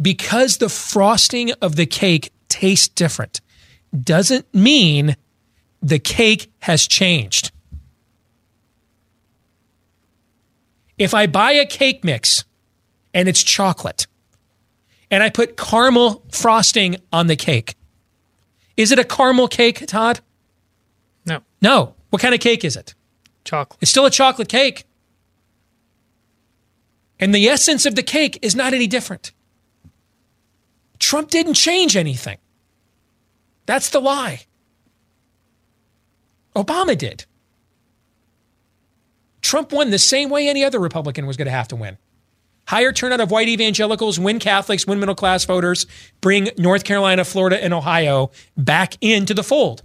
Because the frosting of the cake tastes different doesn't mean the cake has changed. If I buy a cake mix and it's chocolate, and I put caramel frosting on the cake, is it a caramel cake, Todd? No. No. What kind of cake is it? Chocolate. It's still a chocolate cake. And the essence of the cake is not any different. Trump didn't change anything. That's the lie. Obama did. Trump won the same way any other Republican was going to have to win. Higher turnout of white evangelicals, win Catholics, win middle class voters, bring North Carolina, Florida, and Ohio back into the fold.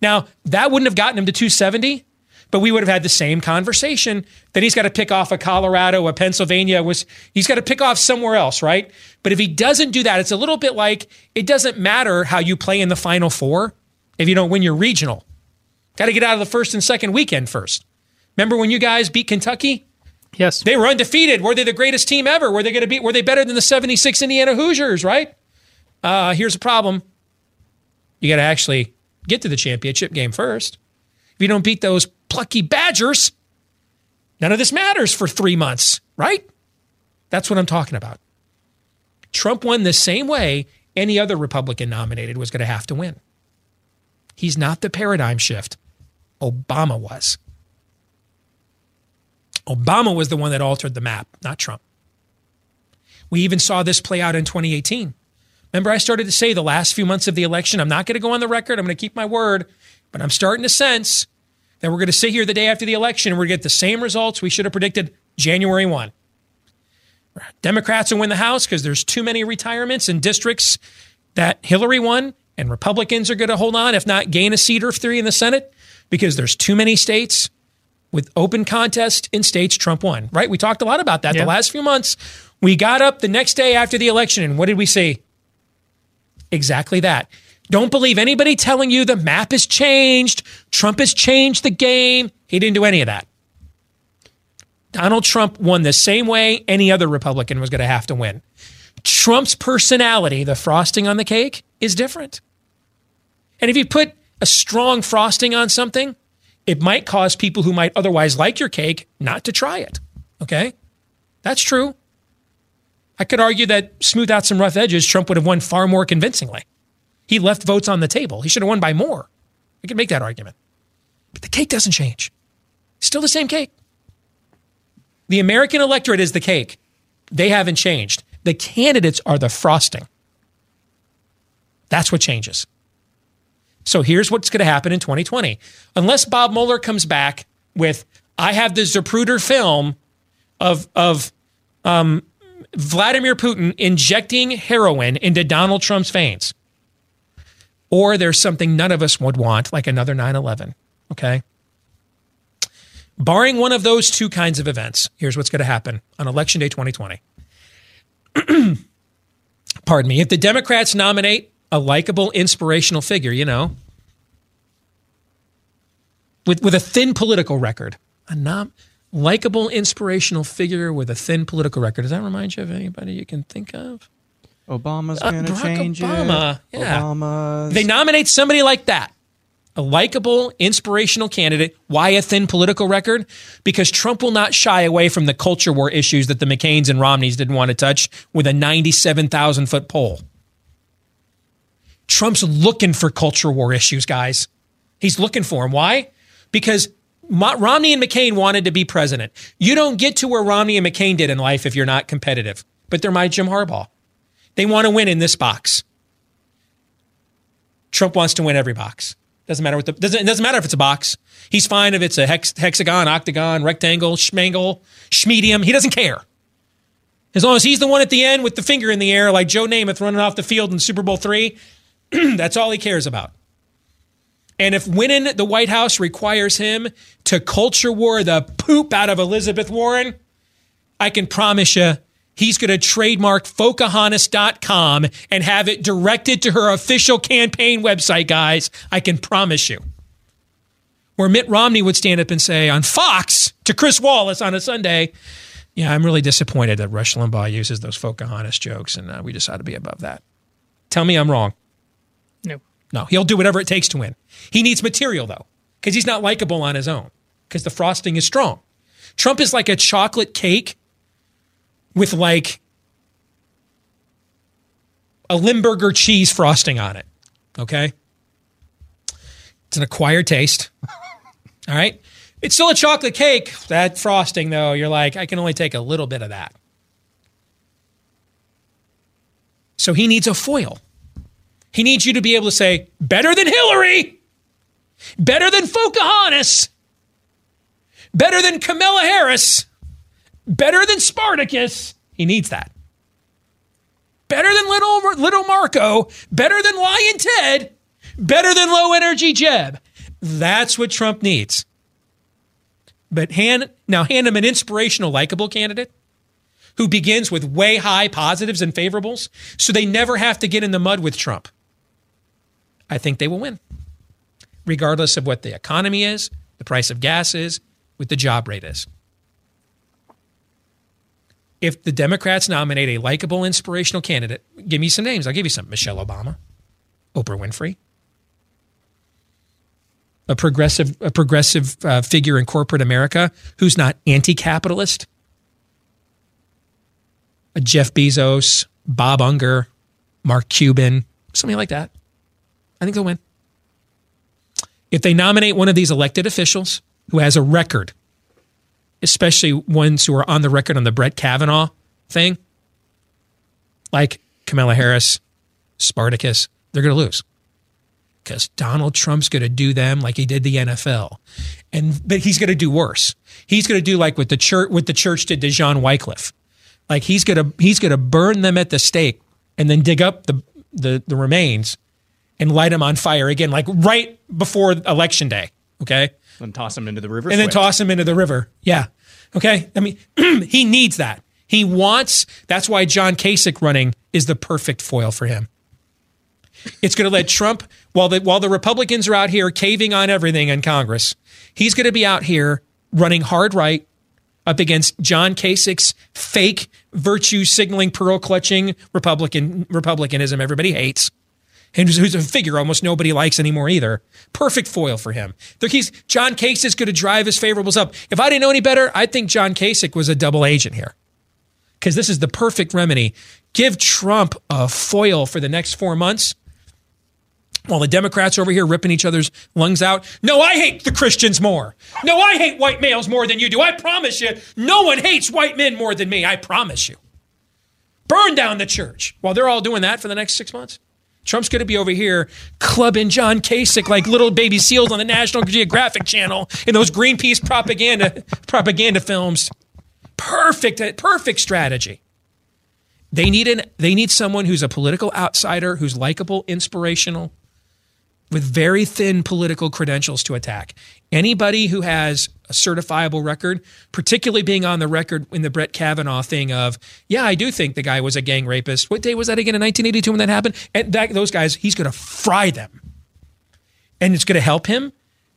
Now, that wouldn't have gotten him to 270, but we would have had the same conversation that he's got to pick off a Colorado, a Pennsylvania, was he's got to pick off somewhere else, right? But if he doesn't do that, it's a little bit like it doesn't matter how you play in the final four if you don't win your regional. Got to get out of the first and second weekend first. Remember when you guys beat Kentucky? Yes. They were undefeated. Were they the greatest team ever? Were they going to beat? Were they better than the 76 Indiana Hoosiers, right? Uh, here's a problem. You got to actually get to the championship game first. If you don't beat those plucky Badgers, none of this matters for three months, right? That's what I'm talking about. Trump won the same way any other Republican nominated was going to have to win. He's not the paradigm shift. Obama was. Obama was the one that altered the map, not Trump. We even saw this play out in 2018. Remember, I started to say the last few months of the election, I'm not going to go on the record, I'm going to keep my word, but I'm starting to sense that we're going to sit here the day after the election and we're going to get the same results we should have predicted January 1. Democrats will win the House because there's too many retirements in districts that Hillary won, and Republicans are going to hold on, if not gain a seat or three in the Senate, because there's too many states with open contest in states Trump won, right? We talked a lot about that the last few months. We got up the next day after the election, and what did we see? Exactly that. Don't believe anybody telling you the map has changed. Trump has changed the game. He didn't do any of that. Donald Trump won the same way any other Republican was going to have to win. Trump's personality, the frosting on the cake, is different. And if you put a strong frosting on something, it might cause people who might otherwise like your cake not to try it. Okay? That's true. I could argue that smooth out some rough edges, Trump would have won far more convincingly. He left votes on the table. He should have won by more. I could make that argument. But the cake doesn't change. Still the same cake. The American electorate is the cake. They haven't changed. The candidates are the frosting. That's what changes. So here's what's going to happen in 2020. Unless Bob Mueller comes back with, I have the Zapruder film of, of um, Vladimir Putin injecting heroin into Donald Trump's veins. Or there's something none of us would want, like another 9 11. Okay. Barring one of those two kinds of events, here's what's going to happen on Election Day 2020. Pardon me. If the Democrats nominate a likable, inspirational figure, you know, with, with a thin political record, a nom- likable, inspirational figure with a thin political record. Does that remind you of anybody you can think of? Obama's Uh, going to change Obama, it. yeah. Obama. They nominate somebody like that. A likable, inspirational candidate. Why a thin political record? Because Trump will not shy away from the culture war issues that the McCains and Romneys didn't want to touch with a 97,000 foot pole. Trump's looking for culture war issues, guys. He's looking for them. Why? Because Romney and McCain wanted to be president. You don't get to where Romney and McCain did in life if you're not competitive. But they're my Jim Harbaugh. They want to win in this box. Trump wants to win every box. Doesn't matter what the doesn't it doesn't matter if it's a box. He's fine if it's a hex, hexagon, octagon, rectangle, schmangle, schmedium. He doesn't care. As long as he's the one at the end with the finger in the air, like Joe Namath running off the field in Super Bowl three, that's all he cares about. And if winning the White House requires him to culture war the poop out of Elizabeth Warren, I can promise you he's going to trademark Pocahontas.com and have it directed to her official campaign website, guys. I can promise you. Where Mitt Romney would stand up and say on Fox to Chris Wallace on a Sunday, Yeah, I'm really disappointed that Rush Limbaugh uses those Pocahontas jokes, and uh, we just ought to be above that. Tell me I'm wrong. No. He'll do whatever it takes to win. He needs material, though, because he's not likable on his own, because the frosting is strong. Trump is like a chocolate cake with like a Limburger cheese frosting on it. Okay? It's an acquired taste. All right? It's still a chocolate cake. That frosting, though, you're like, I can only take a little bit of that. So he needs a foil. He needs you to be able to say, better than Hillary, better than Pocahontas, better than Kamala Harris, better than Spartacus. He needs that. Better than little, little Marco, better than Lyin' Ted, better than low energy Jeb. That's what Trump needs. But hand, now hand him an inspirational, likable candidate who begins with way high positives and favorables so they never have to get in the mud with Trump. I think they will win, regardless of what the economy is, the price of gas is, what the job rate is. If the Democrats nominate a likable, inspirational candidate, give me some names. I'll give you some. Michelle Obama, Oprah Winfrey, a progressive, a progressive uh, figure in corporate America who's not anti-capitalist. A Jeff Bezos, Bob Iger, Mark Cuban, something like that. I think they'll win. If they nominate one of these elected officials who has a record, especially ones who are on the record on the Brett Kavanaugh thing, like Kamala Harris, Spartacus, they're going to lose because Donald Trump's going to do them like he did the NFL, and but he's going to do worse. He's going to do like what the church what the church did to John Wycliffe, like he's going to he's going to burn them at the stake and then dig up the the, the remains and light him on fire again, like right before election day. Okay, And toss him into the river. and then toss him into the river. Yeah. Okay. I mean, he needs that. He wants. That's why John Kasich running is the perfect foil for him. It's going to let Trump, while the while the Republicans are out here caving on everything in Congress, he's going to be out here running hard right up against John Kasich's fake virtue signaling, pearl clutching Republican republicanism everybody hates and who's, who's a figure almost nobody likes anymore either. Perfect foil for him. He's, John Kasich going to drive his favorables up. If I didn't know any better, I think John Kasich was a double agent here because this is the perfect remedy. Give Trump a foil for the next four months. While the Democrats are over here ripping each other's lungs out. No, I hate the Christians more. No, I hate white males more than you do. I promise you, no one hates white men more than me. I promise you. Burn down the church. While they're all doing that for the next six months. Trump's going to be over here clubbing John Kasich like little baby seals on the National Geographic Channel in those Greenpeace propaganda propaganda films. Perfect, perfect strategy. They need an they need someone who's a political outsider, who's likable, inspirational, with very thin political credentials to attack. Anybody who has a certifiable record, particularly being on the record in the Brett Kavanaugh thing of, yeah, I do think the guy was a gang rapist. What day was that again in 1982 when that happened? And that, those guys, he's going to fry them. And it's going to help him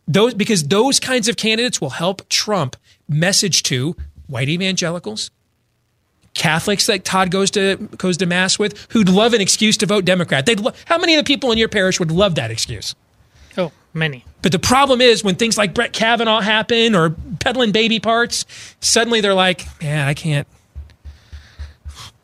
those because those kinds of candidates will help Trump message to white evangelicals, Catholics that Todd goes to goes to mass with, who'd love an excuse to vote Democrat. They'd lo- how many of the people in your parish would love that excuse? Oh, many. But the problem is when things like Brett Kavanaugh happen or peddling baby parts, suddenly they're like, "Man, I can't,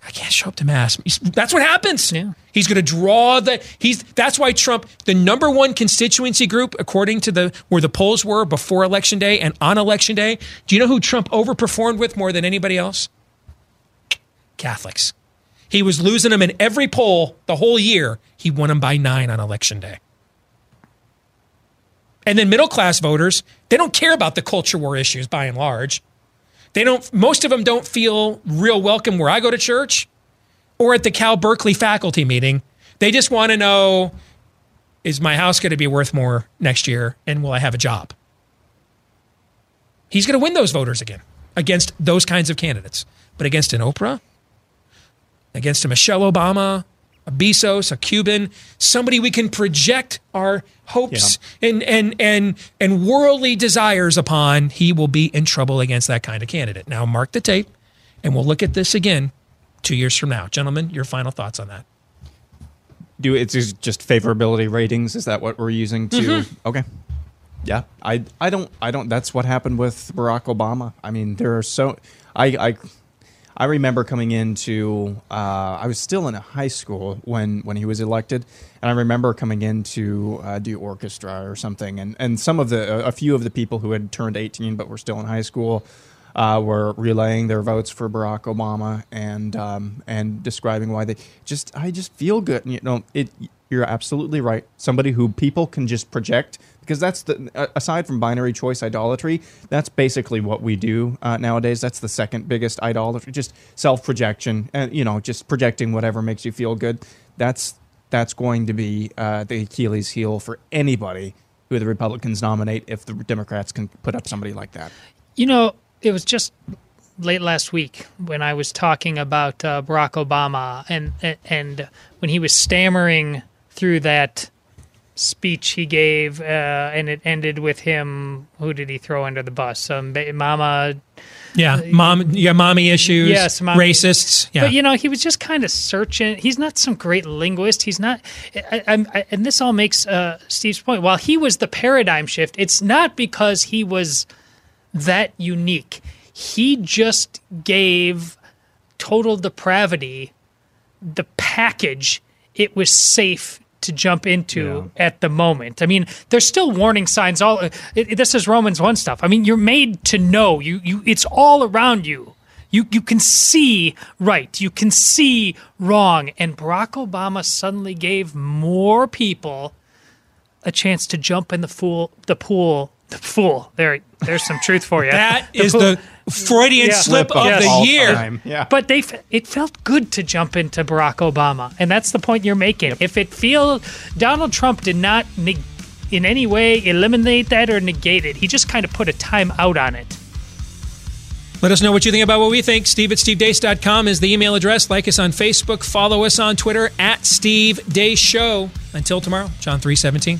I can't show up to mass." He's- That's what happens. Yeah. He's going to draw the. He's that's why Trump, the number one constituency group, according to the where the polls were before election day and on election day. Do you know who Trump overperformed with more than anybody else? Catholics. He was losing them in every poll the whole year. He won them by nine on election day. And then middle class voters, they don't care about the culture war issues by and large. They don't most of them don't feel real welcome where I go to church or at the Cal Berkeley faculty meeting. They just want to know is my house going to be worth more next year and will I have a job? He's going to win those voters again against those kinds of candidates. But against an Oprah, against a Michelle Obama, a Bezos, a Cuban, somebody we can project our hopes and, and and and worldly desires upon, he will be in trouble against that kind of candidate. Now mark the tape and we'll look at this again two years from now. Gentlemen, your final thoughts on that. Do it's just- just favorability ratings? Is that what we're using to? Mm-hmm. Okay. Yeah, I I don't I don't. That's what happened with Barack Obama. I mean, there are so I I I remember coming into uh, I was still in high school when when he was elected, and I remember coming in to uh, do orchestra or something, and and some of the a few of the people who had turned eighteen but were still in high school. Uh, were relaying their votes for Barack Obama and um, and describing why they just I just feel good. And you know, it. You're absolutely right. Somebody who people can just project because that's the uh, aside from binary choice idolatry, that's basically what we do uh, nowadays. That's the second biggest idolatry, just self projection, and you know, just projecting whatever makes you feel good. That's that's going to be uh, the Achilles heel for anybody who the Republicans nominate if the Democrats can put up somebody like that. You know, it was just late last week when I was talking about uh, Barack Obama and and when he was stammering through that speech he gave, uh, and it ended with him. Who did he throw under the bus? Um, Mama. Yeah, mom, yeah, mommy issues. Yes, mommy- racists. Yeah, But you know, he was just kind of searching. He's not some great linguist. He's not. I, I'm- I, and this all makes uh, Steve's point. While he was the paradigm shift, it's not because he was that unique. He just gave total depravity the package it was safe to jump into at the moment. I mean, there's still warning signs. All it, it- this is Romans one stuff. I mean, you're made to know. You you it's all around you. You you can see right. You can see wrong. And Barack Obama suddenly gave more people a chance to jump in the pool. The pool. The pool. There. There's some truth for you. that The is pool- the Freudian Yeah. slip Slip of of the all year. time. Yeah. but they it felt good to jump into Barack Obama, and that's the point you're making. If it feel Donald Trump did not neg- in any way eliminate that or negate it, he just kind of put a time out on it. Let us know what you think about what we think. Steve at stevedeace.com is the email address. Like us on Facebook. Follow us on Twitter at Steve Deace Show. Until tomorrow, John 317.